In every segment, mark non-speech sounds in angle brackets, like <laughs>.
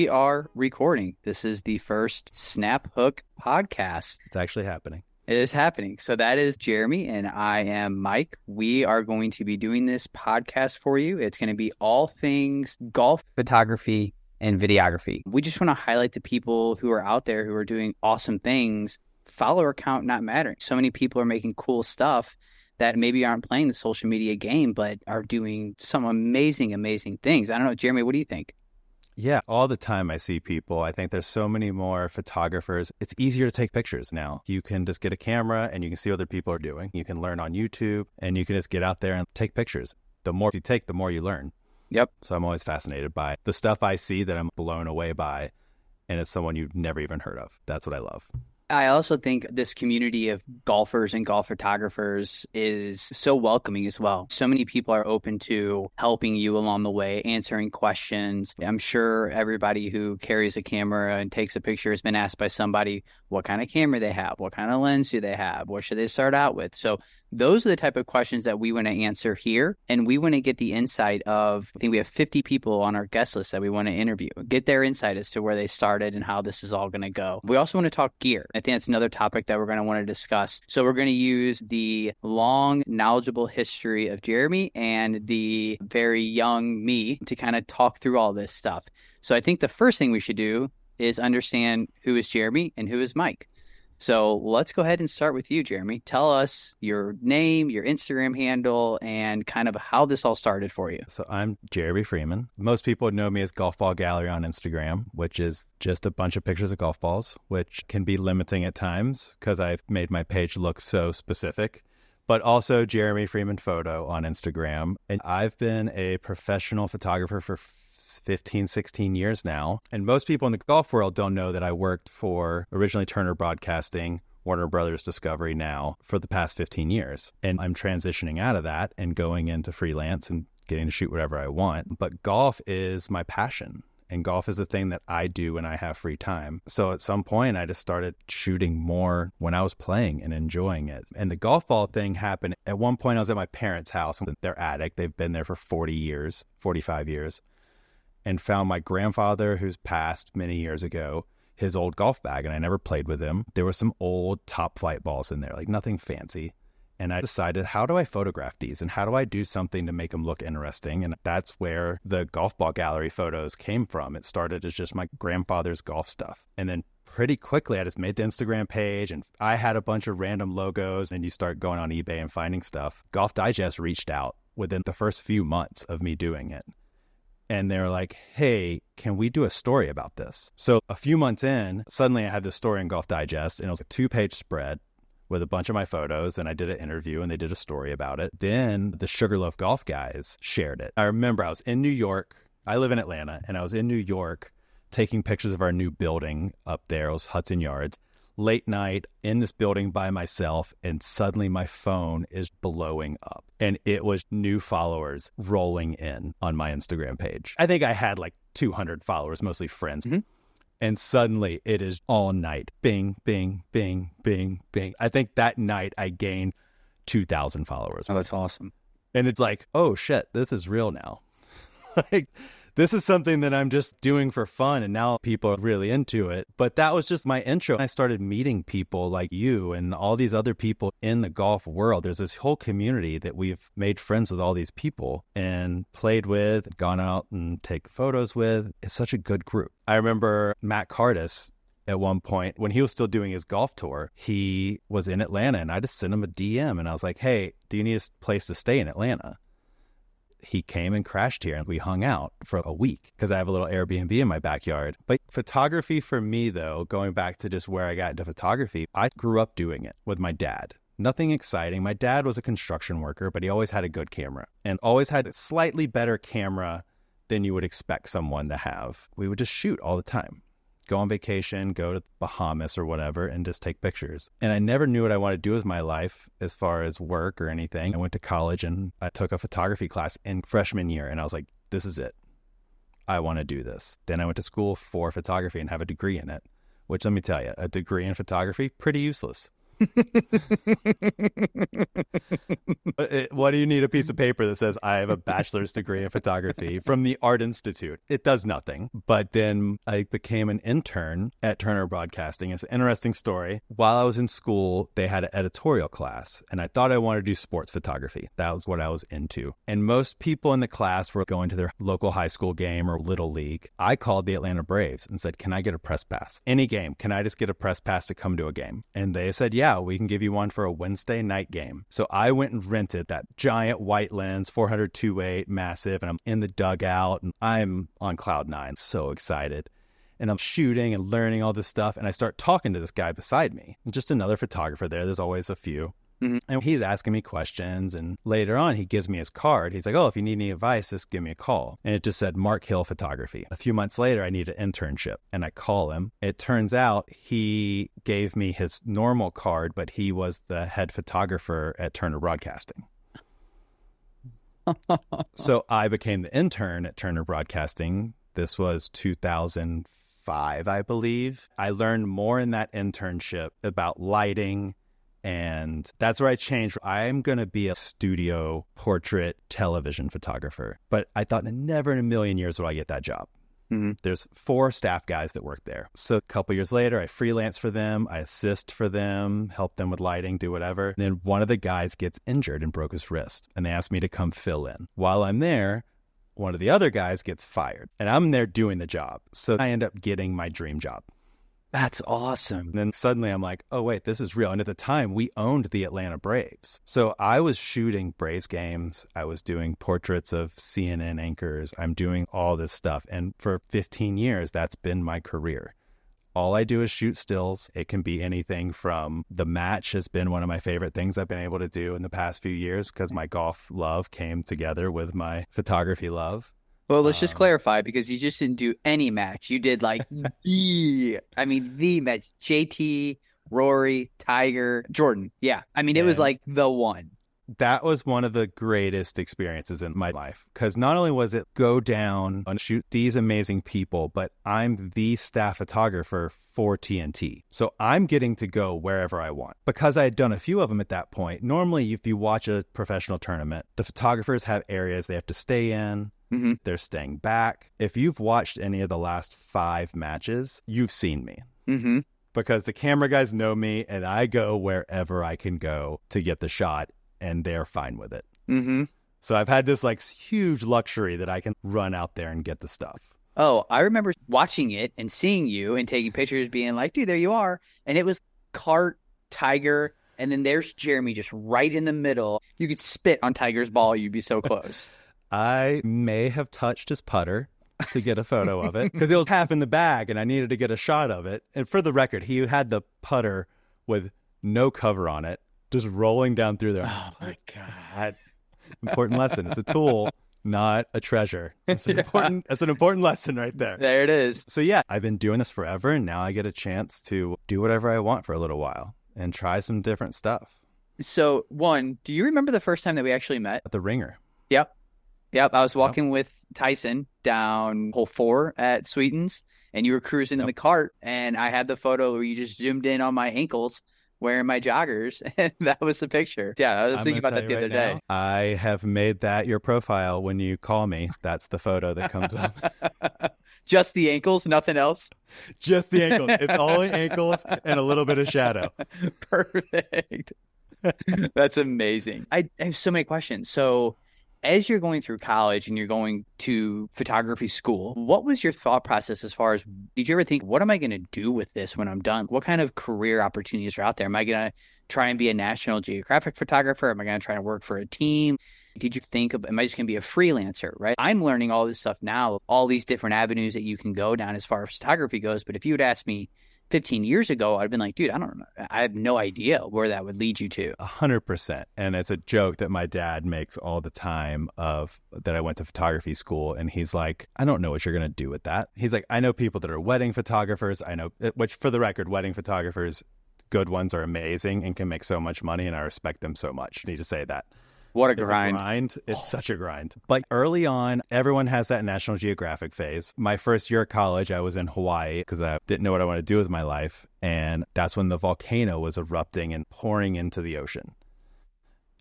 we are recording. This is the first Snap Hook podcast. It's actually happening. It is happening. So that is Jeremy and I am Mike. We are going to be doing this podcast for you. It's going to be all things golf photography and videography. We just want to highlight the people who are out there who are doing awesome things. Follower count not mattering. So many people are making cool stuff that maybe aren't playing the social media game, but are doing some amazing, amazing things. I don't know, Jeremy, what do you think? Yeah, all the time I see people. I think there's so many more photographers. It's easier to take pictures now. You can just get a camera and you can see what other people are doing. You can learn on YouTube and you can just get out there and take pictures. The more you take, the more you learn. Yep. So I'm always fascinated by the stuff I see that I'm blown away by. And it's someone you've never even heard of. That's what I love. I also think this community of golfers and golf photographers is so welcoming as well. So many people are open to helping you along the way, answering questions. I'm sure everybody who carries a camera and takes a picture has been asked by somebody what kind of camera they have, what kind of lens do they have, what should they start out with. So those are the type of questions that we want to answer here. And we want to get the insight of, I think we have 50 people on our guest list that we want to interview, get their insight as to where they started and how this is all going to go. We also want to talk gear. I think that's another topic that we're going to want to discuss. So we're going to use the long, knowledgeable history of Jeremy and the very young me to kind of talk through all this stuff. So I think the first thing we should do is understand who is Jeremy and who is Mike. So let's go ahead and start with you, Jeremy. Tell us your name, your Instagram handle, and kind of how this all started for you. So I'm Jeremy Freeman. Most people would know me as Golf Ball Gallery on Instagram, which is just a bunch of pictures of golf balls, which can be limiting at times because I've made my page look so specific but also Jeremy Freeman Photo on Instagram. And I've been a professional photographer for 15, 16 years now. And most people in the golf world don't know that I worked for originally Turner Broadcasting, Warner Brothers Discovery now for the past 15 years. And I'm transitioning out of that and going into freelance and getting to shoot whatever I want. But golf is my passion. And golf is the thing that I do when I have free time. So at some point, I just started shooting more when I was playing and enjoying it. And the golf ball thing happened at one point. I was at my parents' house, their attic. They've been there for 40 years, 45 years and found my grandfather, who's passed many years ago, his old golf bag. And I never played with him. There were some old top flight balls in there, like nothing fancy. And I decided, how do I photograph these and how do I do something to make them look interesting? And that's where the golf ball gallery photos came from. It started as just my grandfather's golf stuff. And then pretty quickly, I just made the Instagram page and I had a bunch of random logos. And you start going on eBay and finding stuff. Golf Digest reached out within the first few months of me doing it and they're like, hey, can we do a story about this? So a few months in, suddenly I had this story in Golf Digest, and it was a two page spread with a bunch of my photos, and I did an interview and they did a story about it. Then the Sugarloaf Golf guys shared it. I remember I was in New York. I live in Atlanta, and I was in New York taking pictures of our new building up there. It was Hudson Yards late night in this building by myself, and suddenly my phone is blowing up. And it was new followers rolling in on my Instagram page. I think I had like 200 followers, mostly friends. Mm-hmm. And suddenly it is all night bing, bing, bing, bing, bing. I think that night I gained 2,000 followers. Oh, that's awesome. And it's like, oh shit, this is real now. <laughs> like, this is something that I'm just doing for fun and now people are really into it. But that was just my intro. I started meeting people like you and all these other people in the golf world. There's this whole community that we've made friends with all these people and played with, gone out and take photos with. It's such a good group. I remember Matt Cardis at one point when he was still doing his golf tour. He was in Atlanta and I just sent him a DM and I was like, hey, do you need a place to stay in Atlanta? He came and crashed here and we hung out for a week because I have a little Airbnb in my backyard. But photography for me, though, going back to just where I got into photography, I grew up doing it with my dad. Nothing exciting. My dad was a construction worker, but he always had a good camera and always had a slightly better camera than you would expect someone to have. We would just shoot all the time go on vacation, go to Bahamas or whatever, and just take pictures. And I never knew what I wanted to do with my life as far as work or anything. I went to college and I took a photography class in freshman year, and I was like, this is it. I want to do this. Then I went to school for photography and have a degree in it, which let me tell you, a degree in photography, pretty useless. Uh, what do you need a piece of paper that says I have a bachelor's degree in photography from the Art Institute? It does nothing. But then I became an intern at Turner Broadcasting. It's an interesting story. While I was in school, they had an editorial class, and I thought I wanted to do sports photography. That was what I was into. And most people in the class were going to their local high school game or little league. I called the Atlanta Braves and said, Can I get a press pass? Any game. Can I just get a press pass to come to a game? And they said, Yeah, we can give you one for a Wednesday night game. So I went and rented that giant white lens, 400 2.8, massive, and I'm in the dugout and I'm on cloud nine, so excited. And I'm shooting and learning all this stuff. And I start talking to this guy beside me, just another photographer there. There's always a few. Mm-hmm. And he's asking me questions. And later on, he gives me his card. He's like, Oh, if you need any advice, just give me a call. And it just said Mark Hill Photography. A few months later, I need an internship. And I call him. It turns out he gave me his normal card, but he was the head photographer at Turner Broadcasting. <laughs> so I became the intern at Turner Broadcasting. This was 2005, I believe. I learned more in that internship about lighting. And that's where I changed. I'm going to be a studio portrait television photographer. But I thought never in a million years would I get that job. Mm-hmm. There's four staff guys that work there. So a couple years later, I freelance for them, I assist for them, help them with lighting, do whatever. And then one of the guys gets injured and broke his wrist, and they asked me to come fill in. While I'm there, one of the other guys gets fired, and I'm there doing the job. So I end up getting my dream job. That's awesome. And then suddenly I'm like, oh, wait, this is real. And at the time, we owned the Atlanta Braves. So I was shooting Braves games. I was doing portraits of CNN anchors. I'm doing all this stuff. And for 15 years, that's been my career. All I do is shoot stills. It can be anything from the match has been one of my favorite things I've been able to do in the past few years because my golf love came together with my photography love. Well, let's just um, clarify because you just didn't do any match. You did like <laughs> the, I mean, the match. JT, Rory, Tiger, Jordan. Yeah. I mean, it was like the one. That was one of the greatest experiences in my life because not only was it go down and shoot these amazing people, but I'm the staff photographer for TNT. So I'm getting to go wherever I want. Because I had done a few of them at that point, normally if you watch a professional tournament, the photographers have areas they have to stay in. Mm-hmm. They're staying back. If you've watched any of the last five matches, you've seen me. Mm-hmm. Because the camera guys know me and I go wherever I can go to get the shot, and they're fine with it. Mm-hmm. So I've had this like huge luxury that I can run out there and get the stuff. Oh, I remember watching it and seeing you and taking pictures, being like, dude, there you are. And it was Cart, Tiger, and then there's Jeremy just right in the middle. You could spit on Tiger's ball, you'd be so <laughs> close. I may have touched his putter to get a photo of it because it was half in the bag and I needed to get a shot of it. And for the record, he had the putter with no cover on it, just rolling down through there. Oh my God. Important lesson. It's a tool, not a treasure. It's an <laughs> yeah. important it's an important lesson right there. There it is. So yeah, I've been doing this forever and now I get a chance to do whatever I want for a little while and try some different stuff. So one, do you remember the first time that we actually met? At the ringer. Yep. Yep, I was walking yep. with Tyson down hole four at Sweetens, and you were cruising yep. in the cart, and I had the photo where you just zoomed in on my ankles wearing my joggers, <laughs> and that was the picture. Yeah, I was I'm thinking about that the right other now, day. I have made that your profile when you call me. That's the photo that comes up. <laughs> Just the ankles, nothing else. <laughs> Just the ankles. It's only ankles and a little bit of shadow. Perfect. That's amazing. I, I have so many questions. So as you're going through college and you're going to photography school, what was your thought process as far as did you ever think, what am I going to do with this when I'm done? What kind of career opportunities are out there? Am I going to try and be a National Geographic photographer? Am I going to try and work for a team? Did you think of, am I just going to be a freelancer, right? I'm learning all this stuff now, all these different avenues that you can go down as far as photography goes. But if you would ask me 15 years ago, I'd been like, dude, I don't know. I have no idea where that would lead you to. A hundred percent. And it's a joke that my dad makes all the time of that I went to photography school. And he's like, I don't know what you're going to do with that. He's like, I know people that are wedding photographers. I know, uh, which for the record, wedding photographers, good ones are amazing and can make so much money. And I respect them so much. Need to say that. What a It's grind. grind. It's oh. such a grind. But early on, everyone has that National Geographic phase. My first year of college, I was in Hawaii because I didn't know what I wanted to do with my life. And that's when the volcano was erupting and pouring into the ocean.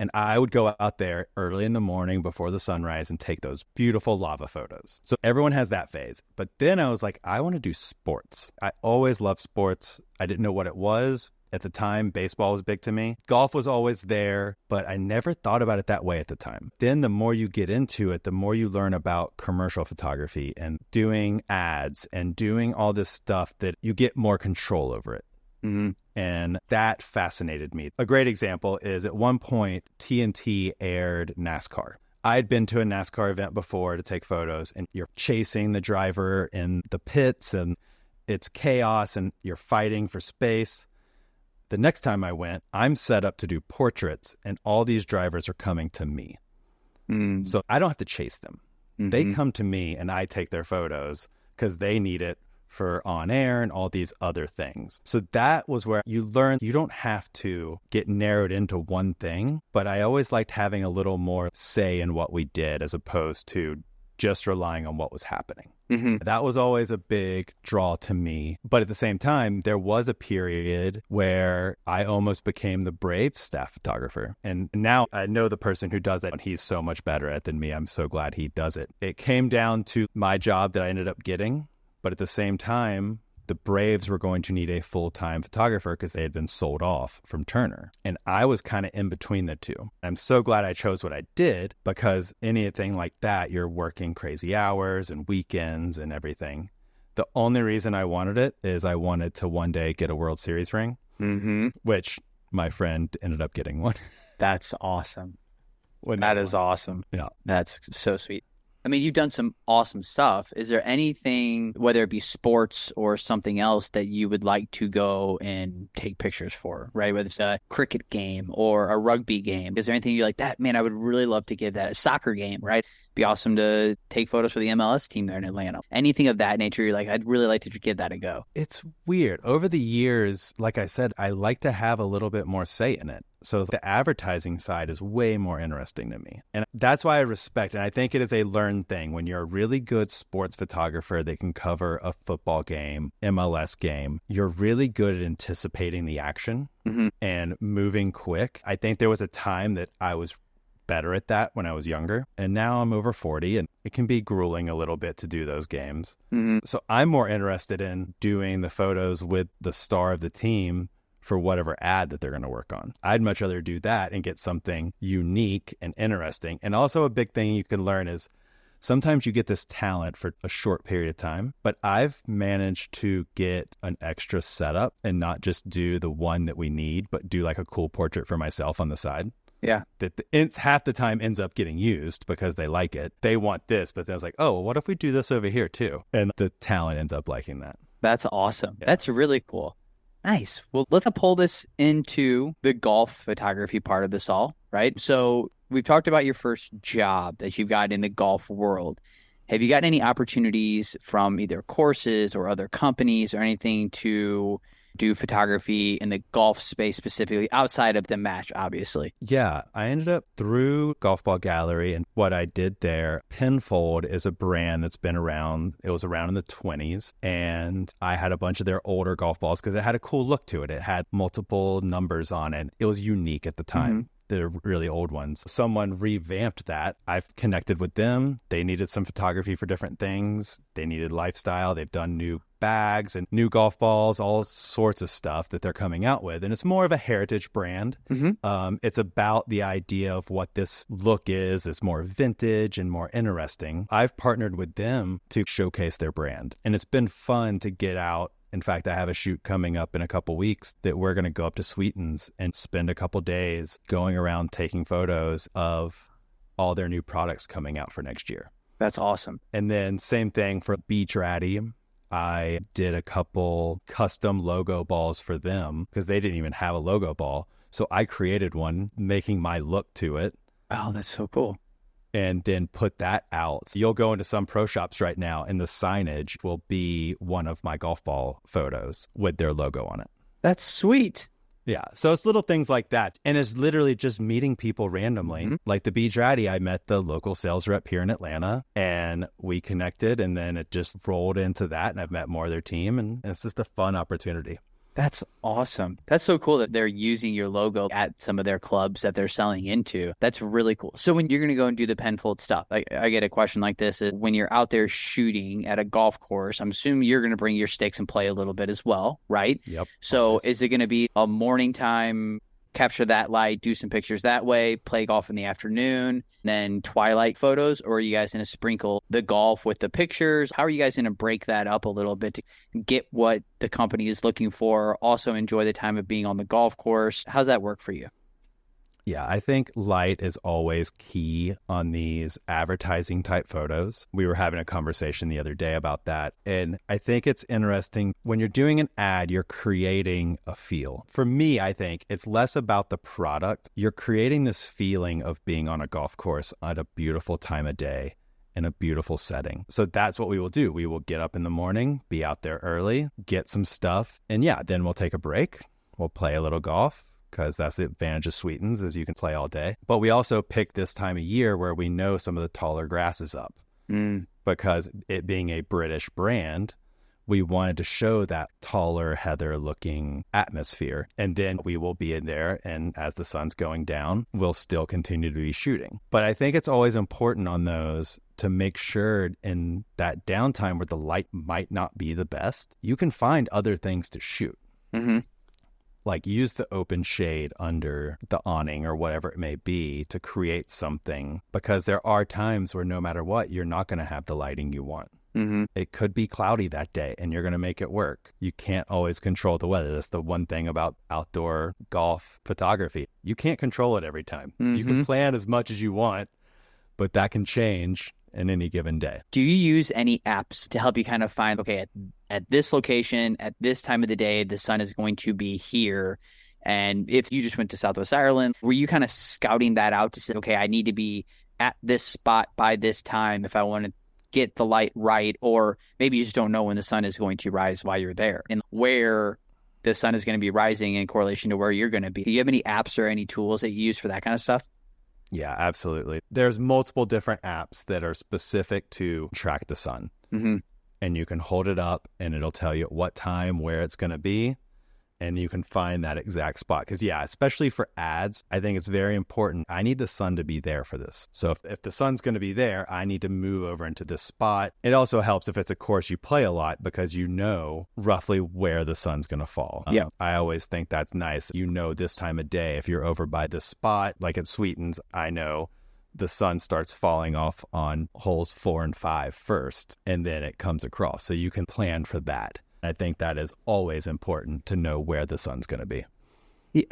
And I would go out there early in the morning before the sunrise and take those beautiful lava photos. So everyone has that phase. But then I was like, I want to do sports. I always loved sports. I didn't know what it was. At the time, baseball was big to me. Golf was always there, but I never thought about it that way at the time. Then the more you get into it, the more you learn about commercial photography and doing ads and doing all this stuff that you get more control over it. hmm And that fascinated me. A great example is at one point, TNT aired NASCAR. I'd been to a NASCAR event before to take photos, and you're chasing the driver in the pits, and it's chaos, and you're fighting for space. The next time I went, I'm set up to do portraits, and all these drivers are coming to me. mm So I don't have to chase them. They Mhm. come to me, and I take their photos because they need it for on air and all these other things. So that was where you learn you don't have to get narrowed into one thing, but I always liked having a little more say in what we did as opposed to just relying on what was happening. Mhm. That was always a big draw to me. But at the same time, there was a period where I almost became the Brave staff photographer. And now I know the person who does it, and he's so much better at it than me. I'm so glad he does it. It came down to my job that I ended up getting. But at the same time, the Braves were going to need a full time photographer because they had been sold off from Turner. And I was kind of in between the two. I'm so glad I chose what I did because anything like that, you're working crazy hours and weekends and everything. The only reason I wanted it is I wanted to one day get a World Series ring, Mhm. which my friend ended up getting one. <laughs> That's awesome. when That is won. awesome. Yeah. That's so sweet. I mean, you've done some awesome stuff. Is there anything, whether it be sports or something else, that you would like to go and take pictures for, right? Whether it's a cricket game or a rugby game. Is there anything you're like, that, man, I would really love to give that a soccer game, right? Be awesome to take photos for the MLS team there in Atlanta. Anything of that nature, you're like, I'd really like to give that a go. It's weird. Over the years, like I said, I like to have a little bit more say in it. So the advertising side is way more interesting to me. And that's why I respect and I think it is a learned thing when you're a really good sports photographer that can cover a football game, MLS game, you're really good at anticipating the action Mhm. and moving quick. I think there was a time that I was better at that when I was younger. And now I'm over 40 and it can be grueling a little bit to do those games. hmm So I'm more interested in doing the photos with the star of the team for whatever ad that they're going to work on. I'd much rather do that and get something unique and interesting. And also, a big thing you can learn is sometimes you get this talent for a short period of time, but I've managed to get an extra setup and not just do the one that we need, but do like a cool portrait for myself on the side Yeah. that the, it's half the time ends up getting used because they like it. They want this, but then it's like, oh, well, what if we do this over here too? And the talent ends up liking that. That's awesome. Yeah. That's really cool. Nice. Well, let's pull this into the golf photography part of this all, right? So we've talked about your first job that you've got in the golf world. Have you gotten any opportunities from either courses or other companies or anything to do photography in the golf space specifically outside of the match, obviously? Yeah, I ended up through Golf Ball Gallery and what I did there. Penfold is a brand that's been around. It was around in the 20s, and I had a bunch of their older golf balls because it had a cool look to it. It had multiple numbers on it. It was unique at the time. Mm-hmm. The really old ones. Someone revamped that. I've connected with them. They needed some photography for different things. They needed lifestyle. They've done new bags and new golf balls, all sorts of stuff that they're coming out with. And it's more of a heritage brand. Mhm. Um, it's about the idea of what this look is. It's more vintage and more interesting. I've partnered with them to showcase their brand. And it's been fun to get out in fact, I have a shoot coming up in a couple weeks that we're going to go up to Sweetens and spend a couple days going around taking photos of all their new products coming out for next year. That's awesome. And then same thing for Beach Ratty. I did a couple custom logo balls for them because they didn't even have a logo ball. So I created one, making my look to it Oh, that's so cool. And then put that out. You'll go into some pro shops right now, and the signage will be one of my golf ball photos with their logo on it. That's sweet. Yeah. So it's little things like that. And it's literally just meeting people randomly. Mm-hmm. Like the Beach Ratty, I met the local sales rep here in Atlanta and we connected and then it just rolled into that and I've met more of their team and it's just a fun opportunity. That's awesome. That's so cool that they're using your logo at some of their clubs that they're selling into. That's really cool. So when you're going to go and do the Penfold stuff, I, I get a question like this: is when you're out there shooting at a golf course, I'm assuming you're going to bring your sticks and play a little bit as well, right? Yep. So is it going to be a morning time capture that light, do some pictures that way, play golf in the afternoon, then twilight photos, or are you guys going to sprinkle the golf with the pictures? How are you guys going to break that up a little bit to get what the company is looking for, also enjoy the time of being on the golf course? How's that work for you? Yeah, I think light is always key on these advertising type photos. We were having a conversation the other day about that. And I think it's interesting when you're doing an ad, you're creating a feel. For me, I think it's less about the product. You're creating this feeling of being on a golf course at a beautiful time of day in a beautiful setting. So that's what we will do. We will get up in the morning, be out there early, get some stuff, and yeah, then we'll take a break. We'll play a little golf, because that's the advantage of Sweetens is you can play all day. But we also pick this time of year where we know some of the taller grass is up mm. because it being a British brand, we wanted to show that taller heather looking atmosphere. And then we will be in there. And as the sun's going down, we'll still continue to be shooting. But I think it's always important on those to make sure in that downtime where the light might not be the best, you can find other things to shoot. Mm-hmm like use the open shade under the awning or whatever it may be to create something because there are times where no matter what you're not going to have the lighting you want mm-hmm. it could be cloudy that day and you're going to make it work you can't always control the weather that's the one thing about outdoor golf photography you can't control it every time mm-hmm. you can mm-hmm. plan as much as you want but that can change in any given day. Do you use any apps to help you kind of find, okay, at, at this location, at this time of the day, the sun is going to be here? And if you just went to Southwest Ireland, were you kind of scouting that out to say, okay, I need to be at this spot by this time if I want to get the light right? Or maybe you just don't know when the sun is going to rise while you're there and where the sun is going to be rising in correlation to where you're going to be. Do you have any apps or any tools that you use for that kind of stuff? Yeah, absolutely. There's multiple different apps that are specific to track the sun. Mm-hmm. And you can hold it up and it'll tell you what time, where it's going to be and you can find that exact spot. Because, yeah, especially for ads, I think it's very important. I need the sun to be there for this. So, if, if the sun's going to be there, I need to move over into this spot. It also helps if it's a course you play a lot because you know roughly where the sun's going to fall. Yeah. Um, I always think that's nice. You know, this time of day, if you're over by this spot, like it Sweetens, I know the sun starts falling off on holes four and five first, and then it comes across. So you can plan for that. I think that is always important to know where the sun's going to be.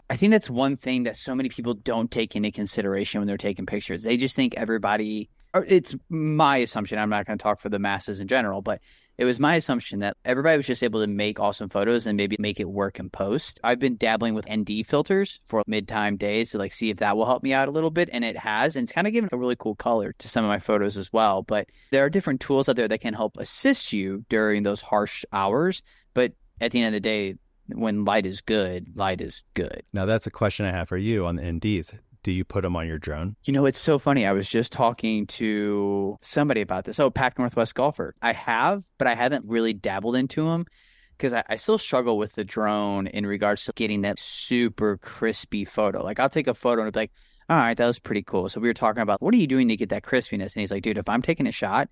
I think that's one thing that so many people don't take into consideration when they're taking pictures. They just think everybody, it's my assumption. I'm not going to talk for the masses in general, but it was my assumption that everybody was just able to make awesome photos and maybe make it work in post. I've been dabbling with ND filters for mid time days to like see if that will help me out a little bit. And it has. And it's kind of given a really cool color to some of my photos as well. But there are different tools out there that can help assist you during those harsh hours. But at the end of the day, when light is good, light is good. Now, that's a question I have for you on the NDs do you put them on your drone? You know, it's so funny. I was just talking to somebody about this. Oh, Pac Northwest golfer. I have, but I haven't really dabbled into them because I, I, still struggle with the drone in regards to getting that super crispy photo. Like I'll take a photo and be like, all right, that was pretty cool. So we were talking about what are you doing to get that crispiness? And he's like, dude, if I'm taking a shot,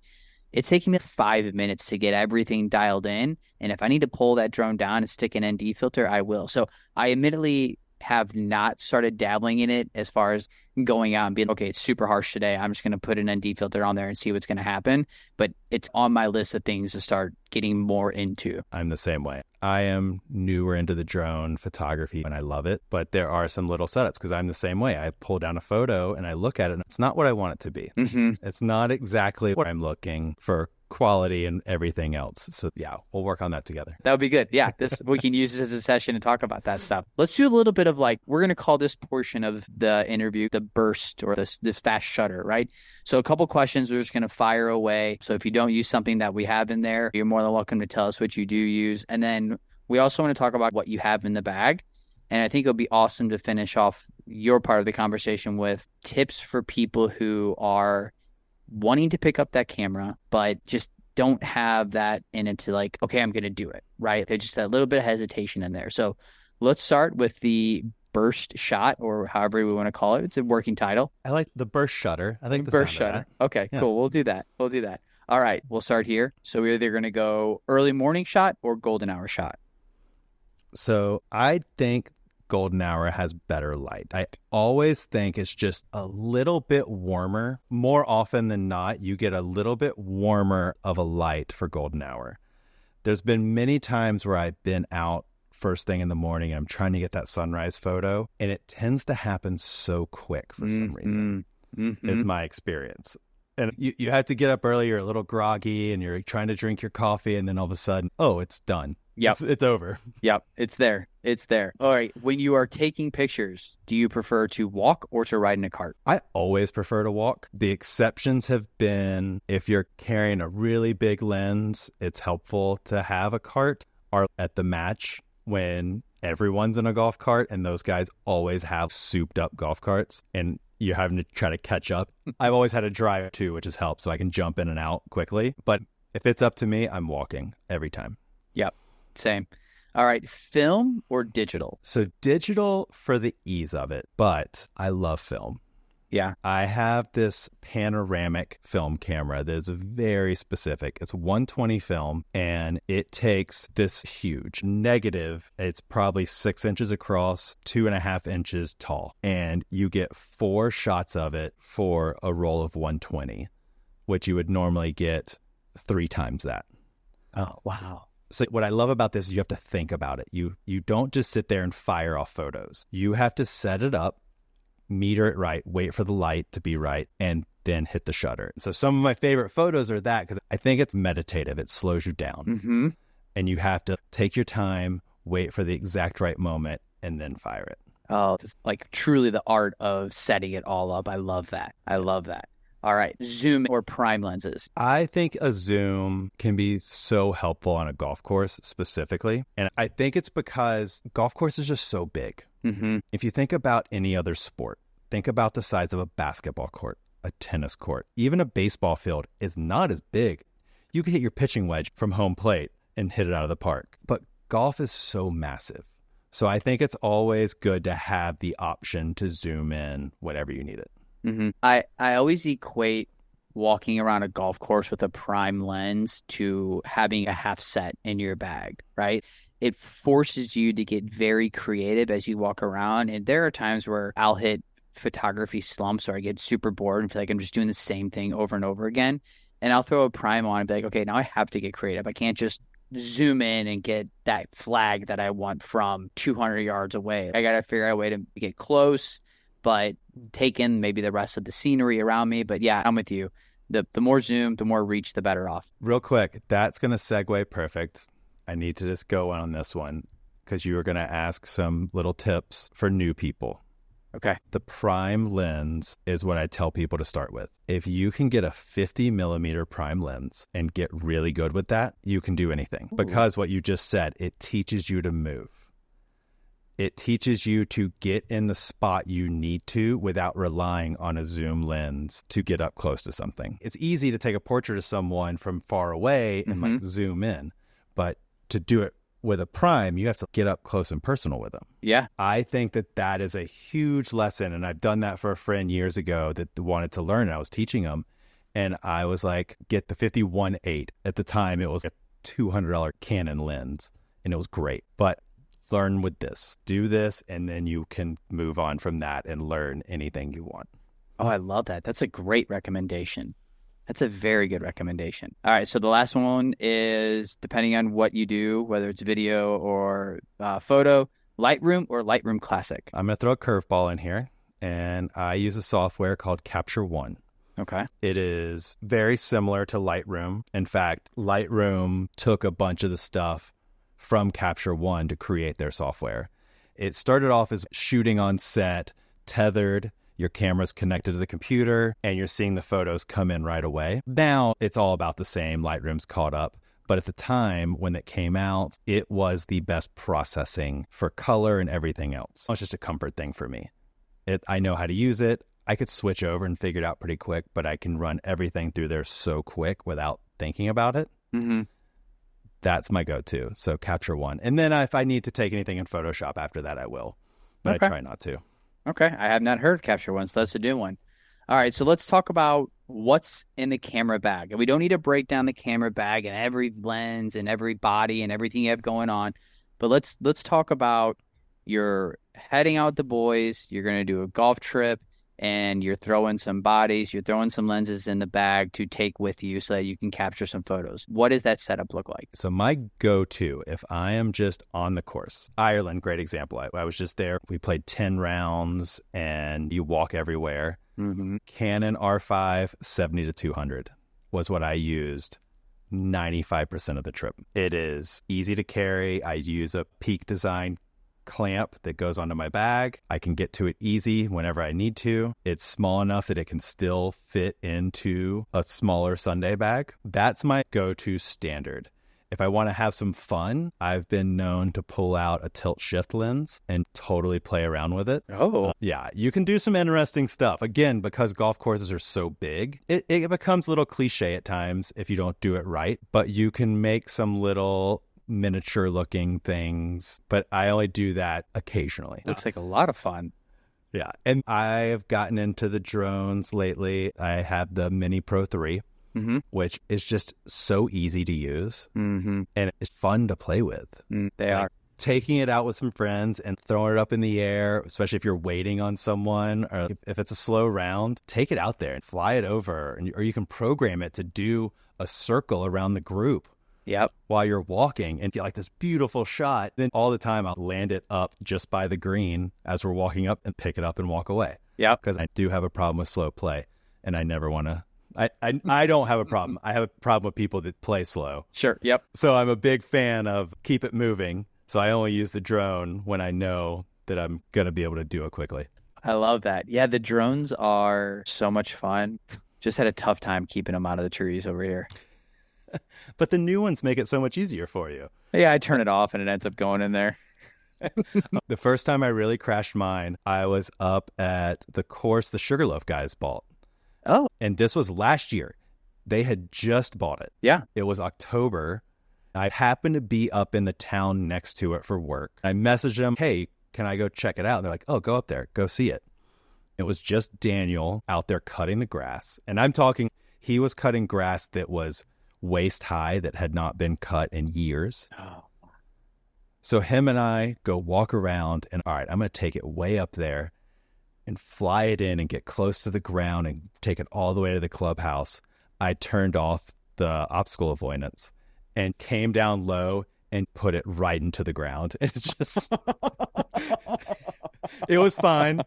it's taking me five minutes to get everything dialed in. And if I need to pull that drone down and stick an ND filter, I will. So I admittedly have not started dabbling in it as far as going out and being okay it's super harsh today. I'm just going to put an nd filter on there and see what's going to happen. But it's on my list of things to start getting more into. I'm the same way. I am newer into the drone photography and i love it but there are some little setups because i'm the same way. I pull down a photo and i look at it and it's not what i want it to be. Mm-hmm. it's not exactly what i'm looking for quality and everything else. So yeah, we'll work on that together. That would be good. Yeah, this we can use this as a session to talk about that stuff. Let's do a little bit of like we're going to call this portion of the interview the burst or this this fast shutter, right? So a couple questions we're just going to fire away. So if you don't use something that we have in there, you're more than welcome to tell us what you do use, and then we also want to talk about what you have in the bag And I think it'll be awesome to finish off your part of the conversation with tips for people who are wanting to pick up that camera, but just don't have that in it to like, okay, I'm going to do it, right? There's just a little bit of hesitation in there. So let's start with the burst shot or however we want to call it. It's a working title. I like the burst shutter. I think the burst shutter. Okay, Yeah. cool. We'll do that. We'll do that. All right, we'll start here. So we're either going to go early morning shot or golden hour shot. So I think golden hour has better light. I always think it's just a little bit warmer. More often than not, you get a little bit warmer of a light for golden hour. There's been many times where I've been out first thing in the morning and I'm trying to get that sunrise photo, and it tends to happen so quick for some reason. Mhm. is my experience. And you, you have to get up early, you're a little groggy, and you're trying to drink your coffee, and then all of a sudden, oh, it's done. Yep. It's, it's over. <laughs> Yep, it's there. It's there. All right. When you are taking pictures, do you prefer to walk or to ride in a cart? I always prefer to walk. The exceptions have been if you're carrying a really big lens, it's helpful to have a cart, or at the match when everyone's in a golf cart, and those guys always have souped up golf carts. And you're having to try to catch up. <laughs> I've always had a drive too, which has helped, so I can jump in and out quickly. But if it's up to me, I'm walking every time. Same. All right. Film or digital? So digital for the ease of it, but I love film. Yeah. I have this panoramic film camera that's very specific. It's 120 film and it takes this huge negative. It's probably six inches across, two and a half inches tall. And you get four shots of it for a roll of 120, which you would normally get three times that. Oh, wow. So what I love about this is you have to think about it. You you don't just sit there and fire off photos. You have to set it up, meter it right, wait for the light to be right, and then hit the shutter. So some of my favorite photos are that because I think it's meditative. It slows you down, Mm-hmm. and you have to take your time, wait for the exact right moment, and then fire it. Oh, it's like truly the art of setting it all up. I love that. I love that. All right. Zoom or prime lenses. I think a zoom can be so helpful on a golf course specifically, and I think it's because golf course is just so big. Mm-hmm. If you think about any other sport, think about the size of a basketball court, a tennis court, even a baseball field is not as big. You could hit your pitching wedge from home plate and hit it out of the park. But golf is so massive. So I think it's always good to have the option to zoom in whenever you need it. Mm-hmm. I, I always equate walking around a golf course with a prime lens to having a half set in your bag, right? It forces you to get very creative as you walk around. And there are times where I'll hit photography slumps or I get super bored and feel like I'm just doing the same thing over and over again. And I'll throw a prime on and be like, okay, now I have to get creative. I can't just zoom in and get that flag that I want from 200 yards away. I got to figure out a way to get close, but take in maybe the rest of the scenery around me. But yeah, I'm with you. The the more zoom, the more reach, the better off. Real quick, that's going to segue perfect. I need to just go on this one because you were going to ask some little tips for new people. Okay. The prime lens is what I tell people to start with. If you can get a 50 millimeter prime lens and get really good with that, you can do anything Ooh. because what you just said, it teaches you to move. It teaches you to get in the spot you need to without relying on a zoom lens to get up close to something. It's easy to take a portrait of someone from far away and like mm-hmm. zoom in, but to do it with a prime, you have to get up close and personal with them. Yeah. I think that that is a huge lesson. And I've done that for a friend years ago that wanted to learn. And I was teaching him. And I was like, get the 51 8. At the time, it was a $200 Canon lens and it was great. But learn with this, do this, and then you can move on from that and learn anything you want. Oh, I love that. That's a great recommendation. That's a very good recommendation. All right. So the last one is depending on what you do, whether it's video or uh, photo, Lightroom or Lightroom Classic. I'm going to throw a curveball in here. And I use a software called Capture One. Okay. It is very similar to Lightroom. In fact, Lightroom took a bunch of the stuff from Capture One to create their software. It started off as shooting on set, tethered, your camera's connected to the computer, and you're seeing the photos come in right away. Now it's all about the same. Lightroom's caught up. But at the time when it came out, it was the best processing for color and everything else. It's just a comfort thing for me. It, I know how to use it. I could switch over and figure it out pretty quick, but I can run everything through there so quick without thinking about it. Mm-hmm. That's my go to. So Capture One. And then if I need to take anything in Photoshop after that, I will. But Okay. I try not to. Okay, I have not heard of Capture One, so that's a new one. All right, so let's talk about what's in the camera bag. And we don't need to break down the camera bag and every lens and every body and everything you have going on, but let's let's talk about you're heading out with the boys, you're going to do a golf trip and you're throwing some bodies, you're throwing some lenses in the bag to take with you so that you can capture some photos. What does that setup look like? So my go-to, if I am just on the course, Ireland, great example. I, I was just there. We played ten rounds, and you walk everywhere. Mm-hmm. Canon R5 70 to 200 was what I used 95% of the trip. It is easy to carry. I use a Peak Design clamp that goes onto my bag. I can get to it easy whenever I need to. It's small enough that it can still fit into a smaller Sunday bag. That's my go to standard. If I want to have some fun, I've been known to pull out a tilt shift lens and totally play around with it. Oh, uh, Yeah, you can do some interesting stuff. Again, because golf courses are so big, it, it becomes a little cliche at times if you don't do it right, but you can make some little miniature looking things. But I only do that occasionally. looks like a lot of fun. Yeah. And I've gotten into the drones lately. I have the Mini Pro 3, Mm-hmm. which is just so easy to use Mm-hmm. and it's fun to play with. Mm, they Like, are. taking it out with some friends and throwing it up in the air, especially if you're waiting on someone or if, if it's a slow round, take it out there and fly it over. And, or you can program it to do a circle around the group Yep. while you're walking and get like this beautiful shot. Then all the time I'll land it up just by the green as we're walking up and pick it up and walk away. Yep. Because I do have a problem with slow play and I never want to. I, I, I don't have a problem. I have a problem with people that play slow. Sure. Yep. So I'm a big fan of keep it moving. So I only use the drone when I know that I'm going to be able to do it quickly. I love that. Yeah, the drones are so much fun. Just had a tough time keeping them out of the trees over here. <laughs> But the new ones make it so much easier for you. Yeah, I turn it off and it ends up going in there. <laughs> the first time I really crashed mine, I was up at the course the Sugarloaf guys bought. Oh, And this was last year. They had just bought it. yeah. It was October. I happened to be up in the town next to it for work. I messaged them, hey, can I go check it out? And they're like, oh, go up there, go see it. It was just Daniel out there cutting the grass. And I'm talking, he was cutting grass that was waist high that had not been cut in years. Oh, So him and I go walk around and all right, I'm going to take it way up there and fly it in and get close to the ground and take it all the way to the clubhouse. I turned off the obstacle avoidance and came down low and put it right into the ground. <laughs> It just <laughs> It was fine.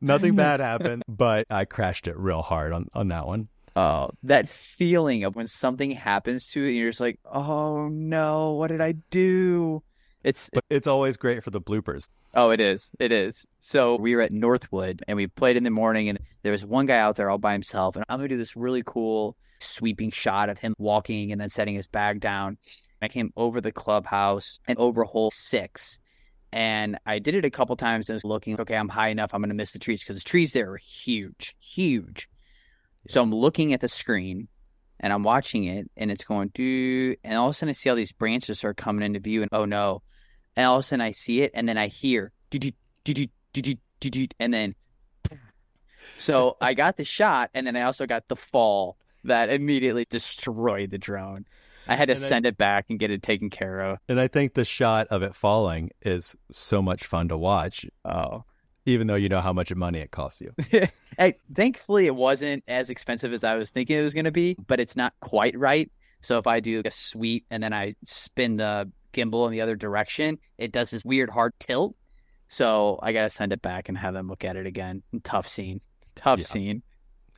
Nothing bad happened, but I crashed it real hard on on that one. Oh, that feeling of when something happens to it, and you're just like, oh no, what did I do? It's But it's always great for the bloopers. Oh, it is. It is. So we were at Northwood and we played in the morning, and there was one guy out there all by himself. And I'm going to do this really cool sweeping shot of him walking and then setting his bag down. I came over the clubhouse and over hole six. And I did it a couple times and was looking, okay, I'm high enough. I'm going to miss the trees because the trees there are huge, huge. So I'm looking at the screen and I'm watching it and it's going, do, and all of a sudden I see all these branches are coming into view and oh no. And all of a sudden I see it and then I hear, "Doo-doo, doo-doo, doo-doo, doo-doo," and then, <laughs> so I got the shot and then I also got the fall that immediately destroyed the drone. I had to And I- send it back and get it taken care of. And I think the shot of it falling is so much fun to watch, Oh. Even though you know how much money it costs you. <laughs> Hey, thankfully, it wasn't as expensive as I was thinking it was going to be, but it's not quite right. So if I do a sweep and then I spin the gimbal in the other direction, it does this weird hard tilt. So I got to send it back and have them look at it again. Tough scene. Tough Yeah. scene.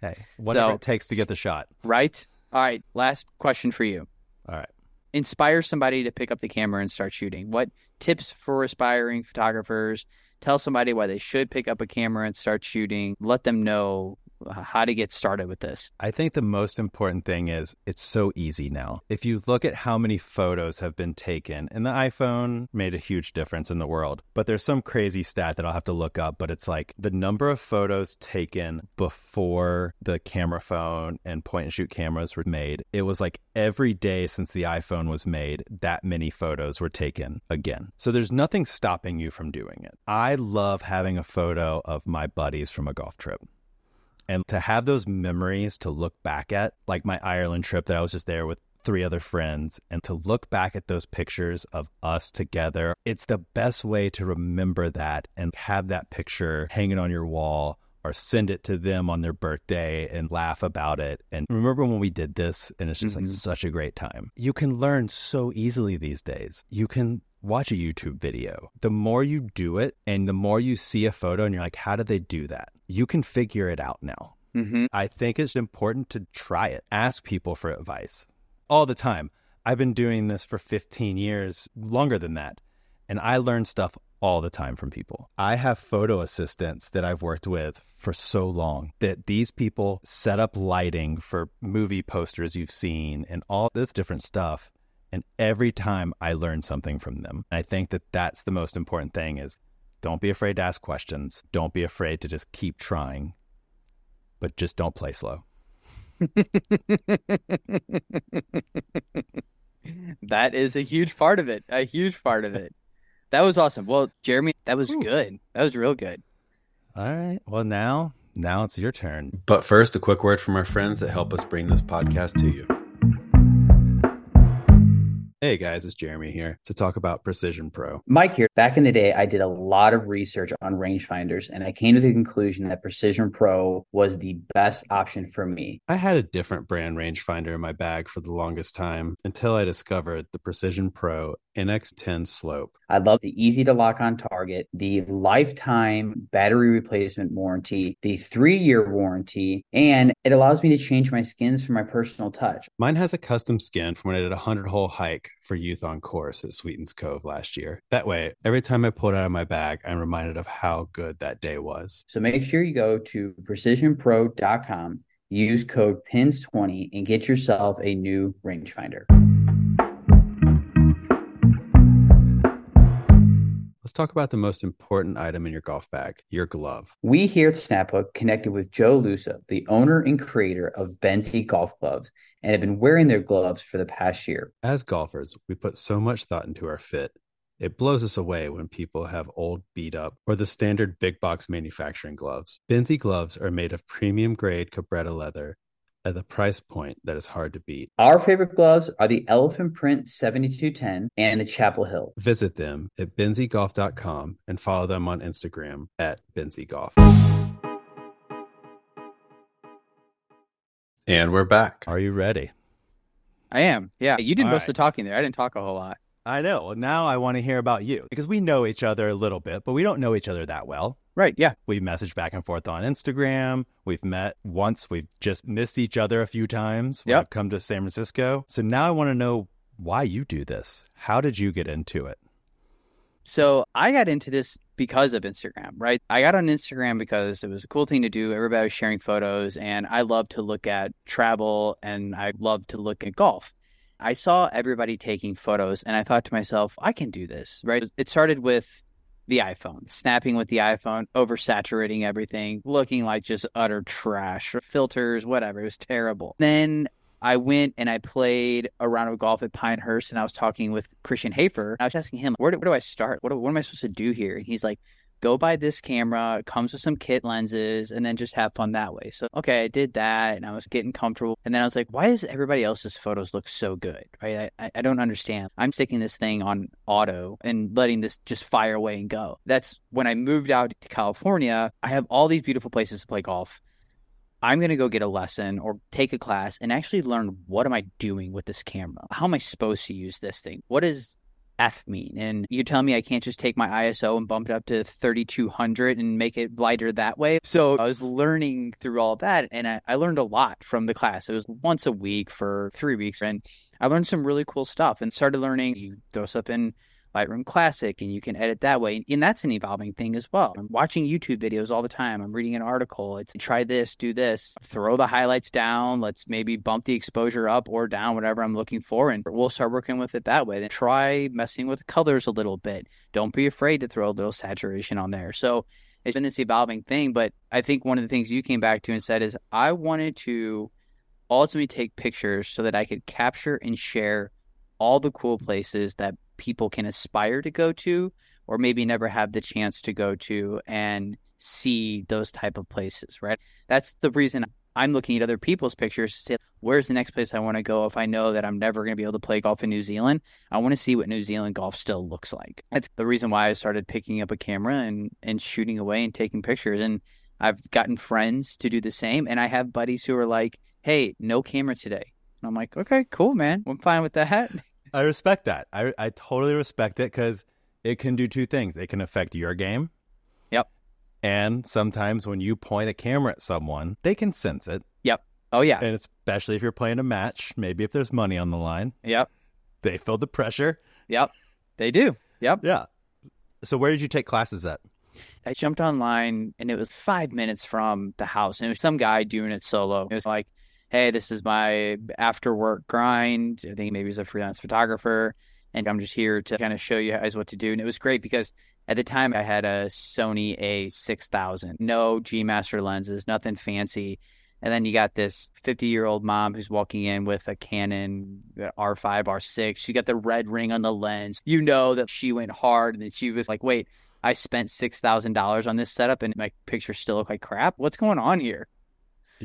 Hey, whatever So- it takes to get the shot. Right? All right. Last question for you. All right. Inspire somebody to pick up the camera and start shooting. What tips for aspiring photographers? Tell somebody why they should pick up a camera and start shooting. Let them know how to get started with this? I think the most important thing is it's so easy now. If you look at how many photos have been taken, and the iPhone made a huge difference in the world, but there's some crazy stat that I'll have to look up, but it's like the number of photos taken before the camera phone and point and shoot cameras were made. It was like every day since the iPhone was made, that many photos were taken again. So there's nothing stopping you from doing it. I love having a photo of my buddies from a golf trip. And to have those memories to look back at, like my Ireland trip that I was just there with three other friends, and to look back at those pictures of us together, it's the best way to remember that and have that picture hanging on your wall or send it to them on their birthday and laugh about it. And remember when we did this and it's just mm-hmm. like such a great time. You can learn so easily these days. You can watch a YouTube video. The more you do it and the more you see a photo and you're like, how did they do that? You can figure it out now. Mm-hmm. I think it's important to try it. Ask people for advice all the time. I've been doing this for 15 years, longer than that. And I learn stuff all the time from people. I have photo assistants that I've worked with for so long that these people set up lighting for movie posters you've seen and all this different stuff. And every time I learn something from them. And I think that that's the most important thing is don't be afraid to ask questions. Don't be afraid to just keep trying, but just don't play slow. <laughs> that is a huge part of it. A huge part of it. That was awesome. Well, Jeremy, that was Ooh. good. That was real good. All right. Well, now, now it's your turn. But first, a quick word from our friends that help us bring this podcast to you. Hey guys, it's Jeremy here to talk about Precision Pro. Mike here. Back in the day, I did a lot of research on rangefinders and I came to the conclusion that Precision Pro was the best option for me. I had a different brand rangefinder in my bag for the longest time until I discovered the Precision Pro NX10 Slope. I love the easy to lock on target, the lifetime battery replacement warranty, the three year warranty, and it allows me to change my skins for my personal touch. Mine has a custom skin from when I did a 100 hole hike for Youth on Course at Sweetens Cove last year. That way, every time I pull it out of my bag, I'm reminded of how good that day was. So make sure you go to precisionpro.com, use code PINS20, and get yourself a new rangefinder. Let's talk about the most important item in your golf bag your glove. We here at Snaphook connected with Joe Lusa, the owner and creator of Benzie Golf Clubs, and have been wearing their gloves for the past year. As golfers, we put so much thought into our fit. It blows us away when people have old, beat up, or the standard big box manufacturing gloves. Benzie gloves are made of premium grade Cabretta leather at the price point that is hard to beat. Our favorite gloves are the Elephant Print 7210 and the Chapel Hill. Visit them at benziegolf.com and follow them on Instagram at benziegolf. And we're back. Are you ready? I am. Yeah. You did All most right. of the talking there. I didn't talk a whole lot. I know. Now I want to hear about you because we know each other a little bit, but we don't know each other that well. Right. Yeah. We've messaged back and forth on Instagram. We've met once. We've just missed each other a few times when yep. I've come to San Francisco. So now I want to know why you do this. How did you get into it? So I got into this because of Instagram, right? I got on Instagram because it was a cool thing to do. Everybody was sharing photos, and I love to look at travel and I love to look at golf. I saw everybody taking photos, and I thought to myself, I can do this, right? It started with the iPhone, snapping with the iPhone, oversaturating everything, looking like just utter trash, filters, whatever. It was terrible. Then I went and I played a round of golf at Pinehurst, and I was talking with Christian Hafer. I was asking him, where do, where do I start? What, what am I supposed to do here? And he's like, go buy this camera. It comes with some kit lenses and then just have fun that way. So, okay, I did that and I was getting comfortable. And then I was like, why does everybody else's photos look so good? Right? I, I don't understand. I'm sticking this thing on auto and letting this just fire away and go. That's when I moved out to California. I have all these beautiful places to play golf. I'm going to go get a lesson or take a class and actually learn what am I doing with this camera? How am I supposed to use this thing? What does F mean? And you tell me I can't just take my ISO and bump it up to 3200 and make it lighter that way. So I was learning through all that and I, I learned a lot from the class. It was once a week for three weeks and I learned some really cool stuff and started learning. You throw stuff in Lightroom Classic and you can edit that way. And that's an evolving thing as well. I'm watching YouTube videos all the time. I'm reading an article. It's try this, do this, throw the highlights down. Let's maybe bump the exposure up or down, whatever I'm looking for. And we'll start working with it that way. Then try messing with colors a little bit. Don't be afraid to throw a little saturation on there. So it's been this evolving thing. But I think one of the things you came back to and said is I wanted to ultimately take pictures so that I could capture and share all the cool places that people can aspire to go to or maybe never have the chance to go to and see those type of places right? That's the reason i'm looking at other people's pictures to say where's the next place i want to go if i know that i'm never going to be able to play golf in new zealand? I want to see what new zealand golf still looks like. That's the reason why i started picking up a camera and and shooting away and taking pictures. And i've gotten friends to do the same. And i have buddies who are like hey no camera today. And i'm like okay cool man. I'm fine with that <laughs> I respect that. I I totally respect it because it can do two things. It can affect your game. Yep. And sometimes when you point a camera at someone, they can sense it. Yep. Oh yeah. And especially if you're playing a match, maybe if there's money on the line. Yep. They feel the pressure. Yep. They do. Yep. Yeah. So where did you take classes at? I jumped online and it was five minutes from the house and it was some guy doing it solo. It was like hey, this is my after work grind. I think maybe he's a freelance photographer. And I'm just here to kind of show you guys what to do. And it was great because at the time I had a Sony A6000, no G Master lenses, nothing fancy. And then you got this 50 year old mom who's walking in with a Canon uh, R5, R6. She got the red ring on the lens. You know that she went hard and she was like, wait, I spent $6,000 on this setup and my pictures still look like crap. What's going on here?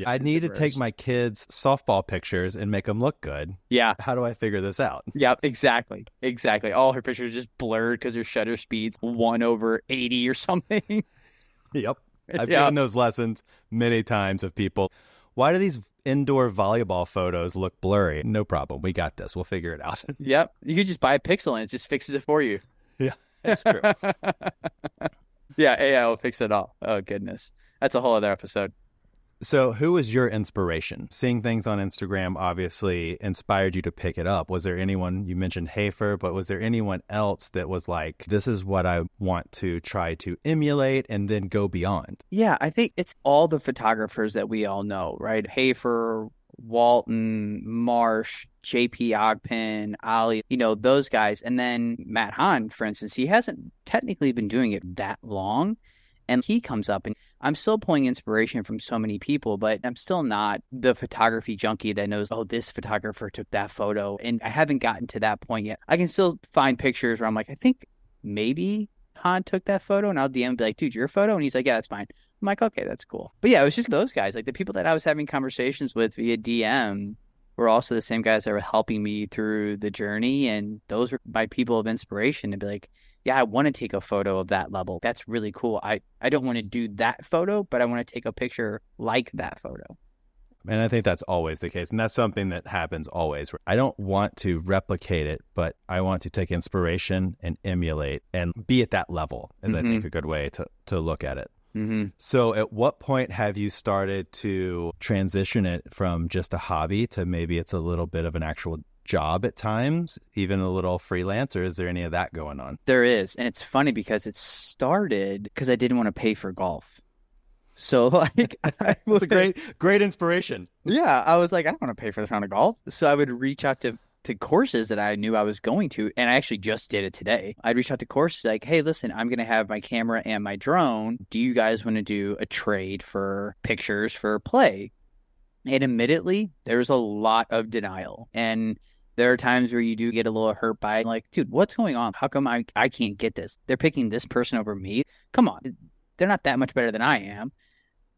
I need to take my kids' softball pictures and make them look good. Yeah. How do I figure this out? <laughs> Yep, exactly. Exactly. All her pictures just blurred because her shutter speed's one over 80 or something. <laughs> yep. I've yep. given those lessons many times of people. Why do these indoor volleyball photos look blurry? No problem. We got this. We'll figure it out. <laughs> yep. You could just buy a pixel and it just fixes it for you. Yeah, that's true. yeah, AI will fix it all. Oh, goodness. That's a whole other episode. So, who was your inspiration? Seeing things on Instagram obviously inspired you to pick it up. Was there anyone, you mentioned Hafer, but was there anyone else that was like, this is what I want to try to emulate and then go beyond? Yeah, I think it's all the photographers that we all know, right? Hafer, Walton, Marsh, JP Ogpen, Ali, you know, those guys. And then Matt Hahn, for instance, he hasn't technically been doing it that long. And he comes up and I'm still pulling inspiration from so many people, but I'm still not the photography junkie that knows, oh, this photographer took that photo. And I haven't gotten to that point yet. I can still find pictures where I'm like, I think maybe Hahn took that photo. And I'll DM be like, dude, your photo? And he's like, yeah, that's fine. I'm like, okay, that's cool. But yeah, it was just those guys, like the people that I was having conversations with via DM were also the same guys that were helping me through the journey. And those were my people of inspiration to be like, yeah, I want to take a photo of that level. That's really cool. I, I don't want to do that photo, but I want to take a picture like that photo. And I think that's always the case. And that's something that happens always. I don't want to replicate it, but I want to take inspiration and emulate and be at that level, is mm-hmm. I think mm-hmm. a good way to, to look at it. Mm-hmm. So, at what point have you started to transition it from just a hobby to maybe it's a little bit of an actual job at times, even a little freelance, or is there any of that going on? There is. And it's funny because it started because I didn't want to pay for golf. So <laughs> like <laughs> I was a great great inspiration. <laughs> Yeah. I was like, I don't want to pay for this round of golf. So I would reach out to to courses that I knew I was going to, and I actually just did it today. I'd reach out to courses like, hey, listen, I'm going to have my camera and my drone. Do you guys want to do a trade for pictures for play? And admittedly, there's a lot of denial. And there are times where you do get a little hurt by like, dude, what's going on? How come I, I can't get this? They're picking this person over me. Come on. They're not that much better than I am.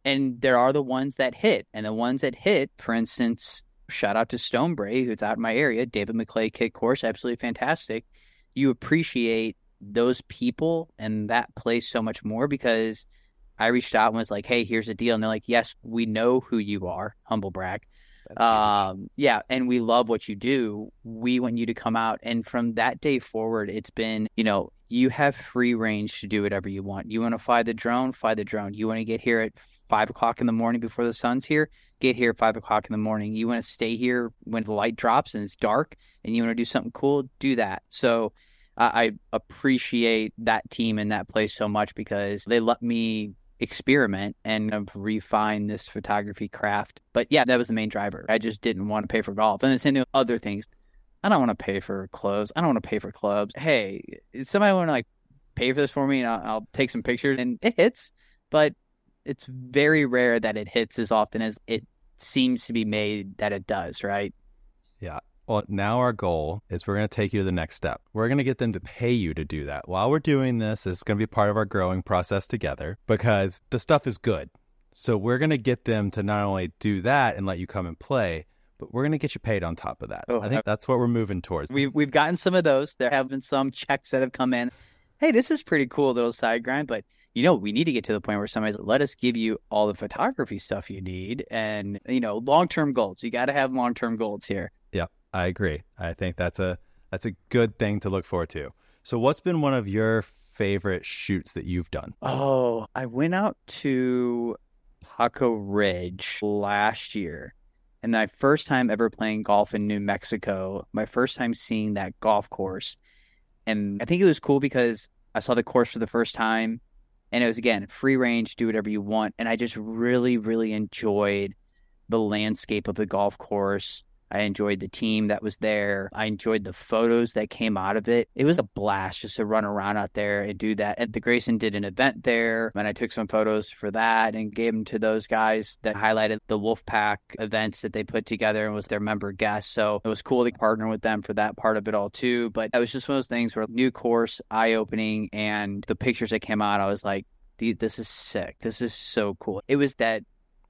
And there are the ones that hit. And the ones that hit, for instance, shout out to Stonebrae, who's out in my area, David McLay Kidd course, absolutely fantastic. You appreciate those people and that place so much more because I reached out and was like, hey, here's a deal. And they're like, yes, we know who you are, humble brag um, yeah, and we love what you do. We want you to come out, and from that day forward, it's been you know you have free range to do whatever you want. You want to fly the drone, fly the drone. You want to get here at five o'clock in the morning before the sun's here, get here at five o'clock in the morning. You want to stay here when the light drops and it's dark, and you want to do something cool, do that. So I, I appreciate that team and that place so much because they let me experiment and refine this photography craft. But yeah, that was the main driver. I just didn't want to pay for golf. And the same thing with other things. I don't want to pay for clothes. I don't want to pay for clubs. Hey, somebody want to like pay for this for me and I'll, I'll take some pictures and it hits, but it's very rare that it hits as often as it seems to be made that it does, right? Yeah. Well, now our goal is we're going to take you to the next step. We're going to get them to pay you to do that. While we're doing this, it's going to be part of our growing process together because the stuff is good. So we're going to get them to not only do that and let you come and play, but we're going to get you paid on top of that. Oh, I think uh, that's what we're moving towards. We've, we've gotten some of those. There have been some checks that have come in. Hey, this is pretty cool little side grind, but you know, we need to get to the point where somebody's let us give you all the photography stuff you need and, you know, long term goals. You got to have long term goals here. I agree. I think that's a that's a good thing to look forward to. So what's been one of your favorite shoots that you've done? Oh, I went out to Paa-Ko Ridge last year. And my first time ever playing golf in New Mexico, my first time seeing that golf course. And I think it was cool because I saw the course for the first time and it was again free range, do whatever you want. And I just really, really enjoyed the landscape of the golf course. I enjoyed the team that was there. I enjoyed the photos that came out of it. It was a blast just to run around out there and do that. And the Greyson did an event there, and I took some photos for that and gave them to those guys that highlighted the Wolfpack events that they put together and was their member guest. So it was cool to partner with them for that part of it all too. But it was just one of those things where new course, eye opening, and the pictures that came out, I was like, this is sick. This is so cool. It was that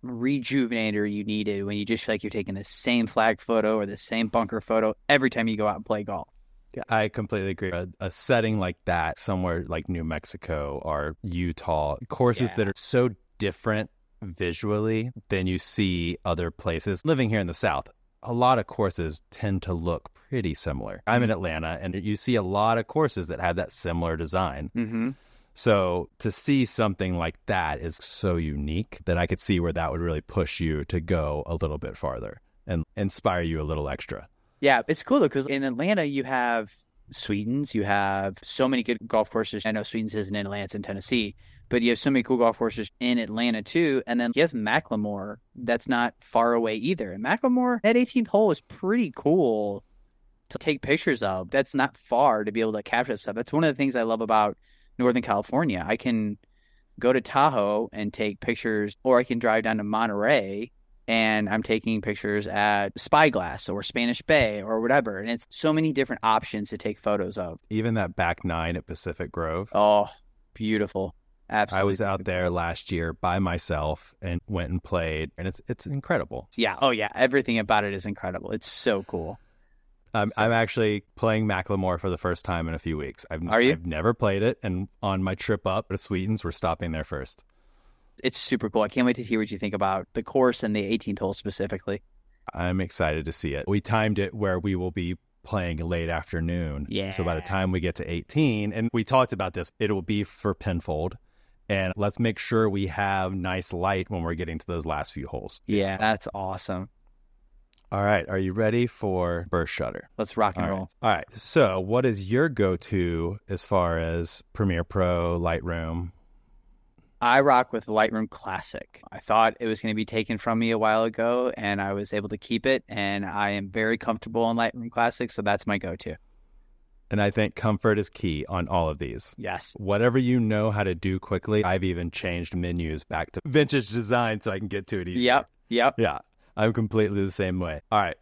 rejuvenator you needed when you just feel like you're taking the same flag photo or the same bunker photo every time you go out and play golf. Yeah, I completely agree. A, a setting like that, somewhere like New Mexico or Utah, courses yeah. that are so different visually than you see other places. Living here in the South, a lot of courses tend to look pretty similar. I'm in mm-hmm. Atlanta, and you see a lot of courses that have that similar design. Mm-hmm. So to see something like that is so unique that I could see where that would really push you to go a little bit farther and inspire you a little extra. Yeah, it's cool though because in Atlanta you have Sweetens, you have so many good golf courses. I know Sweetens isn't in Atlanta, it's in Tennessee, but you have so many cool golf courses in Atlanta too. And then you have McLemore, that's not far away either. And McLemore, that 18th hole is pretty cool to take pictures of. That's not far to be able to capture stuff. That's one of the things I love about Northern California. I can go to Tahoe and take pictures, or I can drive down to Monterey and I'm taking pictures at Spyglass or Spanish Bay or whatever. And it's so many different options to take photos of. Even that back nine at Pacific Grove. Oh, beautiful. Absolutely. I was out there last year by myself and went and played and it's it's incredible. Yeah. Oh yeah. Everything about it is incredible. It's so cool. I'm. I'm actually playing McLemore for the first time in a few weeks. I've, Are you? I've never played it, and on my trip up to Sweetens, we're stopping there first. It's super cool. I can't wait to hear what you think about the course and the 18th hole specifically. I'm excited to see it. We timed it where we will be playing late afternoon. Yeah. So by the time we get to 18, and we talked about this, it will be for Penfold. And let's make sure we have nice light when we're getting to those last few holes. Yeah, that's awesome. All right. Are you ready for Burst Shutter? Let's rock and All roll. Right. All right. So, what is your go to as far as Premiere Pro, Lightroom? I rock with Lightroom Classic. I thought it was going to be taken from me a while ago, and I was able to keep it. And I am very comfortable in Lightroom Classic, so that's my go to. And I think comfort is key on all of these. Yes. Whatever you know how to do quickly, I've even changed menus back to vintage design so I can get to it easy. Yep. Yep. Yeah. I'm completely the same way. All right.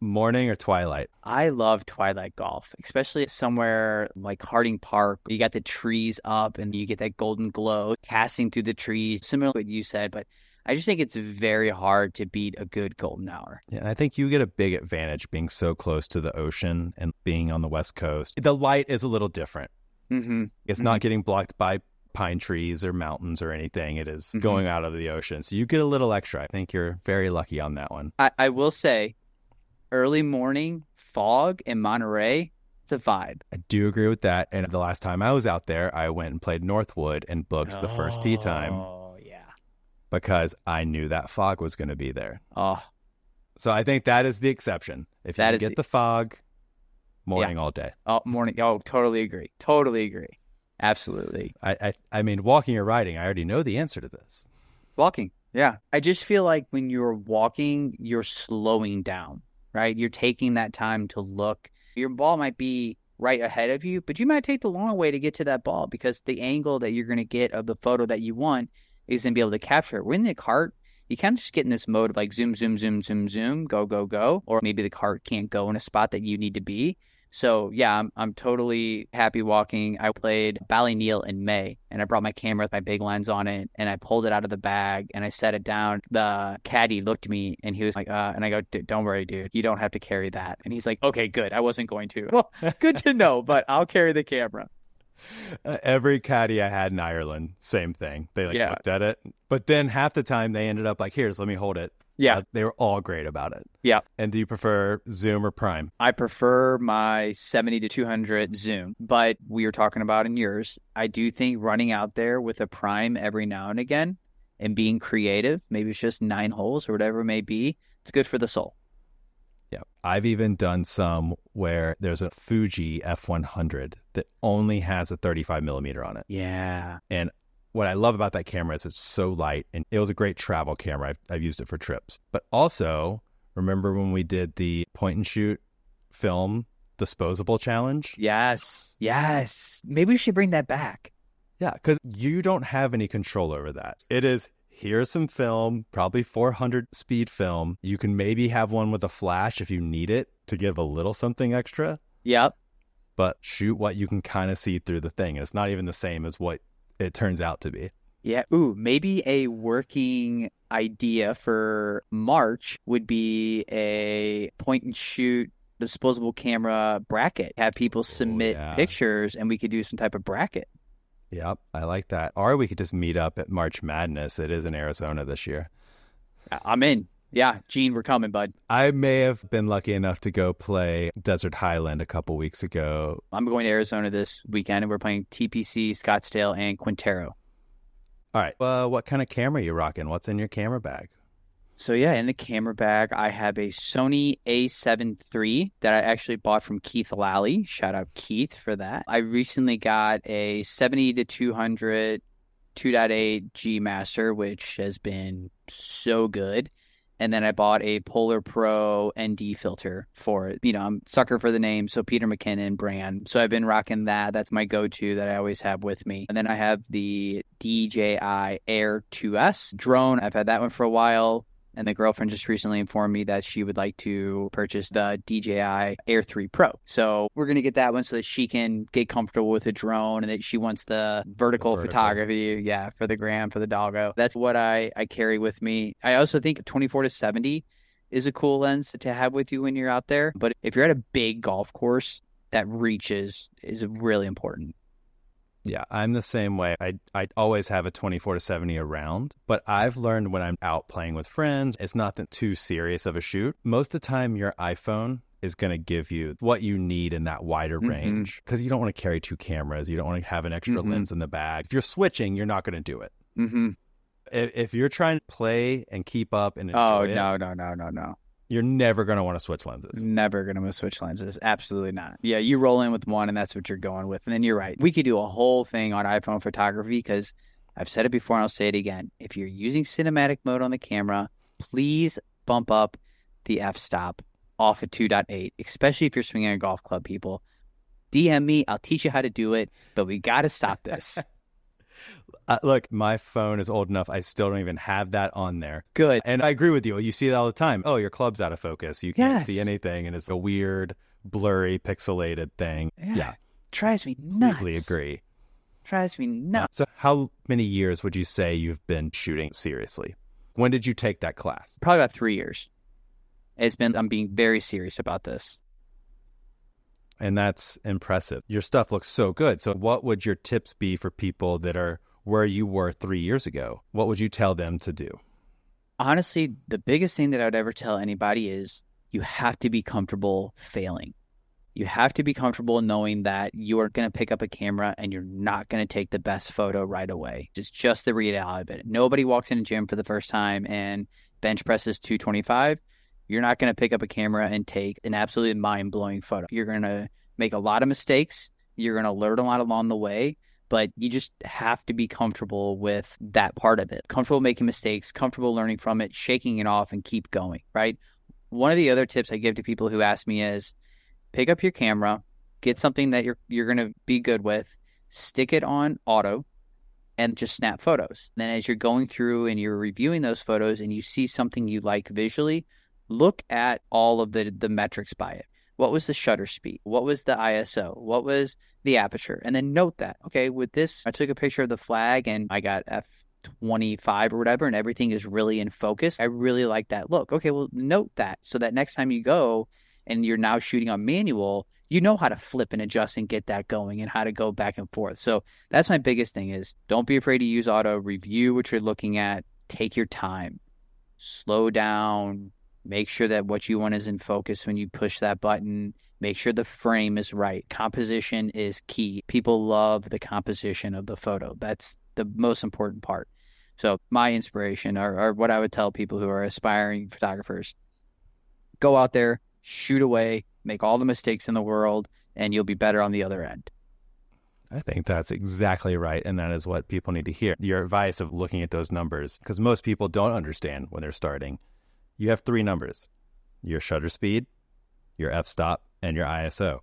Morning or twilight? I love twilight golf, especially somewhere like Harding Park. You got the trees up and you get that golden glow casting through the trees, similar to what you said, but I just think it's very hard to beat a good golden hour. Yeah, I think you get a big advantage being so close to the ocean and being on the West Coast. The light is a little different. Mm-hmm. It's mm-hmm. not getting blocked by pine trees or mountains or anything. It is mm-hmm. going out of the ocean. So you get a little extra. I think you're very lucky on that one. I, I will say, early morning fog in Monterey, it's a vibe. I do agree with that. And the last time I was out there, I went and played Northwood and booked oh, the first tee time. Oh, yeah. Because I knew that fog was going to be there. Oh. So I think that is the exception. If you get the... the fog, morning all day. Oh, morning. Oh, totally agree. Totally agree. Absolutely. I, I I mean, walking or riding, I already know the answer to this. Walking. Yeah. I just feel like when you're walking, you're slowing down, right? You're taking that time to look. Your ball might be right ahead of you, but you might take the long way to get to that ball because the angle that you're going to get of the photo that you want is going to be able to capture it. When the cart, you kind of just get in this mode of like zoom, zoom, zoom, zoom, zoom, go, go, go. Or maybe the cart can't go in a spot that you need to be. So yeah, I'm I'm totally happy walking. I played Ballyneal in May and I brought my camera with my big lens on it and I pulled it out of the bag and I set it down. The caddy looked at me and he was like, uh, and I go, don't worry, dude, you don't have to carry that. And he's like, okay, good. I wasn't going to. Well, <laughs> <laughs> good to know, but I'll carry the camera. Uh, every caddy I had in Ireland, same thing. They like yeah. looked at it, but then half the time they ended up like, "Here's, let me hold it." Yeah. Uh, they were all great about it. Yeah. And do you prefer Zoom or Prime? I prefer my 70 to 200 Zoom, but we were talking about in yours. I do think running out there with a Prime every now and again and being creative, maybe it's just nine holes or whatever it may be, it's good for the soul. Yeah. I've even done some where there's a Fuji F100 that only has a 35 millimeter on it. Yeah. And what I love about that camera is it's so light and it was a great travel camera. I've, I've used it for trips. But also, remember when we did the point and shoot film disposable challenge? Yes. Yes. Maybe we should bring that back. Yeah, because you don't have any control over that. It is here's some film, probably 400 speed film. You can maybe have one with a flash if you need it to give a little something extra. Yep. But shoot what you can kind of see through the thing. And it's not even the same as what it turns out to be. Yeah. Ooh, maybe a working idea for March would be a point and shoot disposable camera bracket. Have people oh, submit yeah. pictures and we could do some type of bracket. Yep, I like that. Or we could just meet up at March Madness. It is in Arizona this year. I'm in. Yeah, Gene, we're coming, bud. I may have been lucky enough to go play Desert Highland a couple weeks ago. I'm going to Arizona this weekend, and we're playing TPC, Scottsdale, and Quintero. All right. Well, what kind of camera are you rocking? What's in your camera bag? So yeah, in the camera bag, I have a Sony A7 III that I actually bought from Keith Lally. Shout out Keith for that. I recently got a 70 to 200 2.8 G Master, which has been so good and then I bought a Polar Pro ND filter for it. You know, I'm sucker for the name, so Peter McKinnon brand. So I've been rocking that. That's my go-to that I always have with me. And then I have the DJI Air 2S drone. I've had that one for a while. And the girlfriend just recently informed me that she would like to purchase the DJI Air 3 Pro. So we're going to get that one so that she can get comfortable with a drone and that she wants the vertical, the vertical. photography. Yeah, for the gram, for the doggo. That's what I, I carry with me. I also think 24 to 70 is a cool lens to have with you when you're out there. But if you're at a big golf course, that reach is, is really important. Yeah, I'm the same way. I I always have a 24 to 70 around, but I've learned when I'm out playing with friends, it's not that too serious of a shoot. Most of the time your iPhone is going to give you what you need in that wider mm-hmm. range because you don't want to carry two cameras, you don't want to have an extra mm-hmm. lens in the bag. If you're switching, you're not going to do it. Mm-hmm. If, if, you're trying to play and keep up and oh it, no no no no no you're never going to want to switch lenses. Never going to want to switch lenses. Absolutely not. Yeah, you roll in with one and that's what you're going with. And then you're right. We could do a whole thing on iPhone photography because I've said it before and I'll say it again. If you're using cinematic mode on the camera, please bump up the f stop off of 2.8, especially if you're swinging a golf club, people. DM me. I'll teach you how to do it, but we got to stop this. <laughs> Uh, look, my phone is old enough. I still don't even have that on there. Good. And I agree with you. You see it all the time. Oh, your club's out of focus. You can't yes. see anything. And it's a weird, blurry, pixelated thing. Yeah. yeah. Drives me nuts. Completely agree. Drives me nuts. So, how many years would you say you've been shooting seriously? When did you take that class? Probably about three years. It's been, I'm being very serious about this. And that's impressive. Your stuff looks so good. So, what would your tips be for people that are where you were three years ago, what would you tell them to do? Honestly, the biggest thing that I would ever tell anybody is you have to be comfortable failing. You have to be comfortable knowing that you are going to pick up a camera and you're not going to take the best photo right away. It's just the reality of it. Nobody walks in a gym for the first time and bench presses 225 You're not going to pick up a camera and take an absolutely mind blowing photo. You're going to make a lot of mistakes. You're going to learn a lot along the way, but you just have to be comfortable with that part of it. Comfortable making mistakes, comfortable learning from it, shaking it off, and keep going, right? One of the other tips I give to people who ask me is pick up your camera, get something that you're you're going to be good with, stick it on auto and just snap photos. Then as you're going through and you're reviewing those photos and you see something you like visually, look at all of the the metrics by it. What was the shutter speed? What was the ISO? What was the aperture? And then note that. Okay, with this, I took a picture of the flag and I got f 25 or whatever, and everything is really in focus. I really like that look. Okay, well, note that so that next time you go and you're now shooting on manual, you know how to flip and adjust and get that going and how to go back and forth. So that's my biggest thing is don't be afraid to use auto, review what you're looking at, take your time, slow down, make sure that what you want is in focus when you push that button, make sure the frame is right. Composition is key. People love the composition of the photo. That's the most important part. So my inspiration or, or what I would tell people who are aspiring photographers, go out there, shoot away, make all the mistakes in the world, and you'll be better on the other end. I think that's exactly right. And that is what people need to hear. Your advice of looking at those numbers, because most people don't understand when they're starting. You have three numbers your shutter speed, your f stop, and your ISO.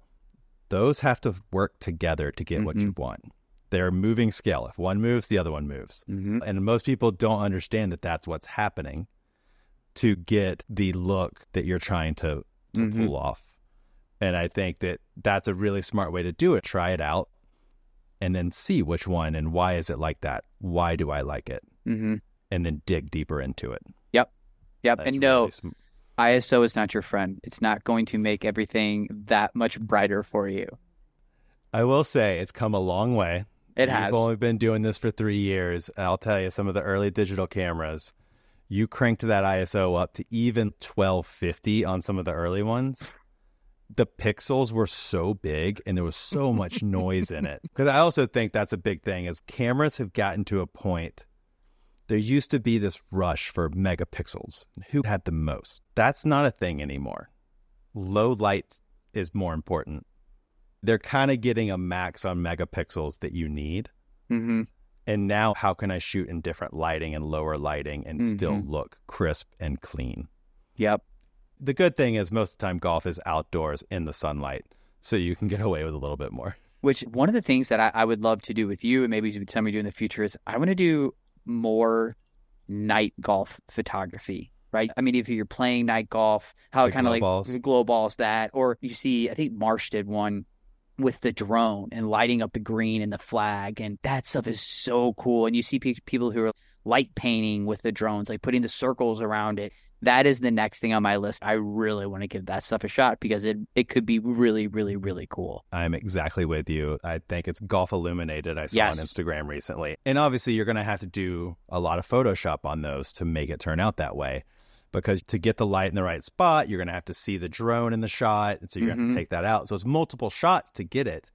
Those have to work together to get mm-hmm. what you mm-hmm. want. They're moving scale. If one moves, the other one moves. Mm-hmm. And most people don't understand that that's what's happening to get the look that you're trying to, to mm-hmm. pull off. And I think that that's a really smart way to do it. Try it out and then see which one and why is it like that? Why do I like it? Mm-hmm. And then dig deeper into it. Yep. That's and no, really sm- ISO is not your friend. It's not going to make everything that much brighter for you. I will say it's come a long way. It You've has. You've only been doing this for three years. I'll tell you, some of the early digital cameras, you cranked that ISO up to even 1250 on some of the early ones the pixels were so big and there was so much <laughs> noise in it. Because I also think that's a big thing is cameras have gotten to a point. There used to be this rush for megapixels. Who had the most? That's not a thing anymore. Low light is more important. They're kind of getting a max on megapixels that you need. Mm-hmm. And now, how can I shoot in different lighting and lower lighting and mm-hmm. still look crisp and clean? Yep the good thing is most of the time golf is outdoors in the sunlight, so you can get away with a little bit more. Which one of the things that I, I would love to do with you, and maybe some of you in the future, is I want to do more night golf photography. Right. I mean, if you're playing night golf, how it kind of like balls. glow balls that, or you see, I think Marsh did one with the drone and lighting up the green and the flag, and that stuff is so cool. And you see pe- people who are light painting with the drones, like putting the circles around it that is the next thing on my list. I really want to give that stuff a shot because it it could be really, really, really cool. I'm exactly with you. I think it's Golf Illuminated. I saw yes. on Instagram recently. And obviously you're gonna have to do a lot of Photoshop on those to make it turn out that way. Because to get the light in the right spot, you're gonna have to see the drone in the shot. And so you mm-hmm. have to take that out. So it's multiple shots to get it.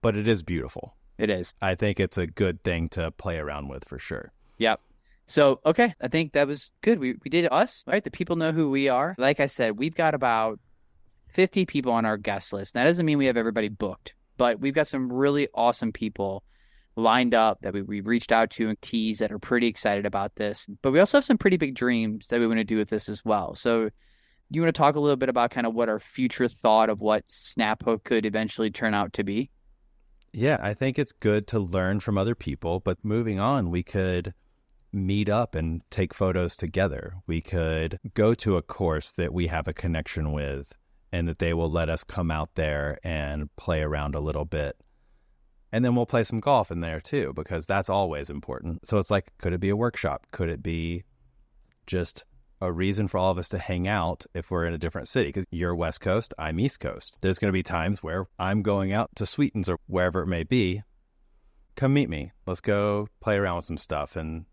But it is beautiful. It is. I think it's a good thing to play around with for sure. Yep. So, okay, I think that was good. We, we did us, right? The people know who we are. Like I said, we've got about 50 people on our guest list. That doesn't mean we have everybody booked, but we've got some really awesome people lined up that we, we reached out to and teased that are pretty excited about this. But we also have some pretty big dreams that we want to do with this as well. So, you want to talk a little bit about kind of what our future thought of what Snaphook could eventually turn out to be? Yeah, I think it's good to learn from other people, but moving on, we could meet up and take photos together. We could go to a course that we have a connection with and that they will let us come out there and play around a little bit. And then we'll play some golf in there too, because that's always important. So it's like, could it be a workshop? Could it be just a reason for all of us to hang out if we're in a different city? Because you're West Coast, I'm East Coast. There's going to be times where I'm going out to Sweetens or wherever it may be. Come meet me. Let's go play around with some stuff and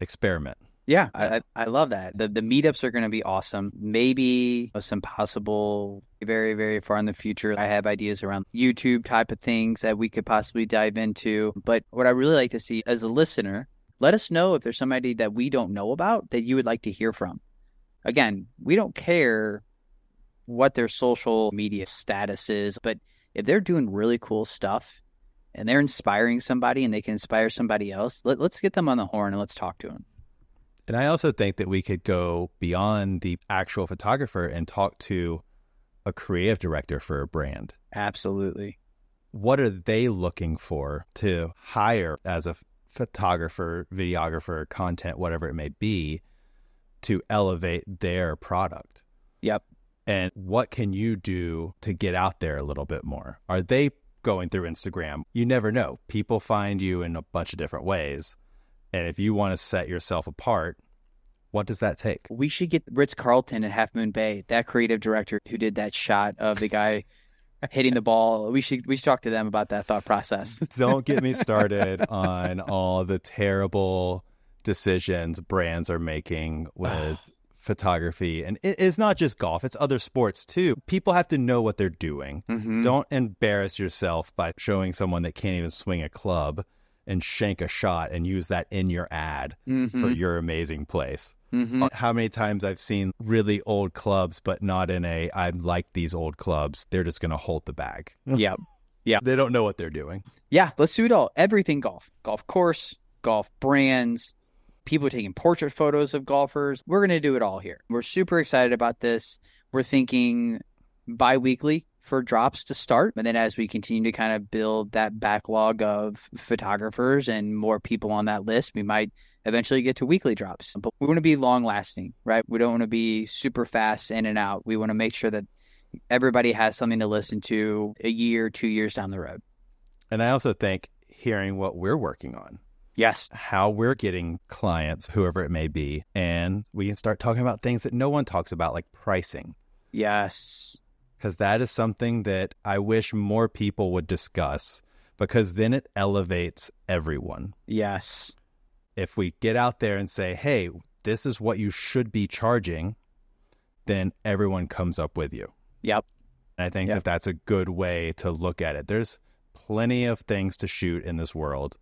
experiment. Yeah, I, I love that. The the meetups are going to be awesome. Maybe some possible very very far in the future. I have ideas around YouTube type of things that we could possibly dive into. But what I really like to see as a listener, let us know if there's somebody that we don't know about that you would like to hear from. again, we don't care what their social media status is, but if they're doing really cool stuff and they're inspiring somebody and they can inspire somebody else, let, us get them on the horn and let's talk to them. And I also think that we could go beyond the actual photographer and talk to a creative director for a brand. Absolutely. What are they looking for to hire as a photographer, videographer, content, whatever it may be, to elevate their product? Yep. And what can you do to get out there a little bit more? Are they going through Instagram? You never know. People find you in a bunch of different ways. And if you want to set yourself apart, what does that take? We should get Ritz Carlton at Half Moon Bay, that creative director who did that shot of the guy <laughs> hitting the ball. We should we should talk to them about that thought process. <laughs> Don't get me started <laughs> on all the terrible decisions brands are making with photography and it's not just golf it's other sports too people have to know what they're doing mm-hmm. don't embarrass yourself by showing someone that can't even swing a club and shank a shot and use that in your ad mm-hmm. for your amazing place. Mm-hmm. How many times I've seen really old clubs, but not in a I like these old clubs. They're just going to hold the bag. <laughs> Yeah, yeah. They don't know what they're doing. Yeah, let's do it all. Everything golf, golf course, golf brands, people taking portrait photos of golfers. We're going to do it all here. We're super excited about this. We're thinking bi-weekly for drops to start. And then as we continue to kind of build that backlog of photographers and more people on that list, we might eventually get to weekly drops. But we want to be long lasting, right? We don't want to be super fast in and out. We want to make sure that everybody has something to listen to a year, two years down the road. And I also think hearing what we're working on. Yes. How we're getting clients, whoever it may be. And we can start talking about things that no one talks about, like pricing. Yes because that is something that I wish more people would discuss because then it elevates everyone. Yes. If we get out there and say, hey, this is what you should be charging, then everyone comes up with you. Yep. And I think yep. that that's a good way to look at it. There's plenty of things to shoot in this world.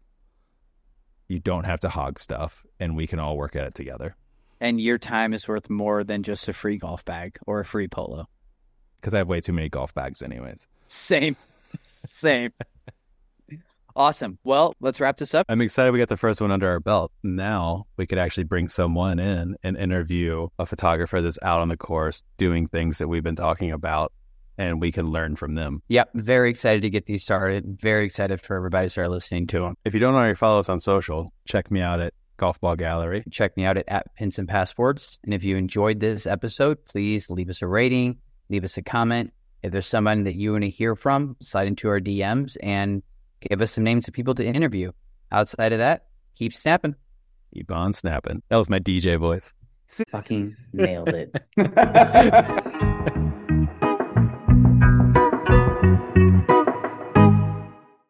You don't have to hog stuff, and we can all work at it together. And your time is worth more than just a free golf bag or a free polo because I have way too many golf bags, anyways. Same, <laughs> same. awesome. Well, let's wrap this up. I'm excited we got the first one under our belt. Now we could actually bring someone in and interview a photographer that's out on the course doing things that we've been talking about and we can learn from them. Yep. Very excited to get these started. Very excited for everybody to start listening to them. If you don't already follow us on social, check me out at Golf Ball Gallery. Check me out at, at Pins and Passports. And if you enjoyed this episode, please leave us a rating, leave us a comment. If there's someone that you want to hear from, slide into our DMs and give us some names of people to interview. Outside of that, keep snapping. Keep on snapping. That was my DJ voice. Fucking nailed it. <laughs>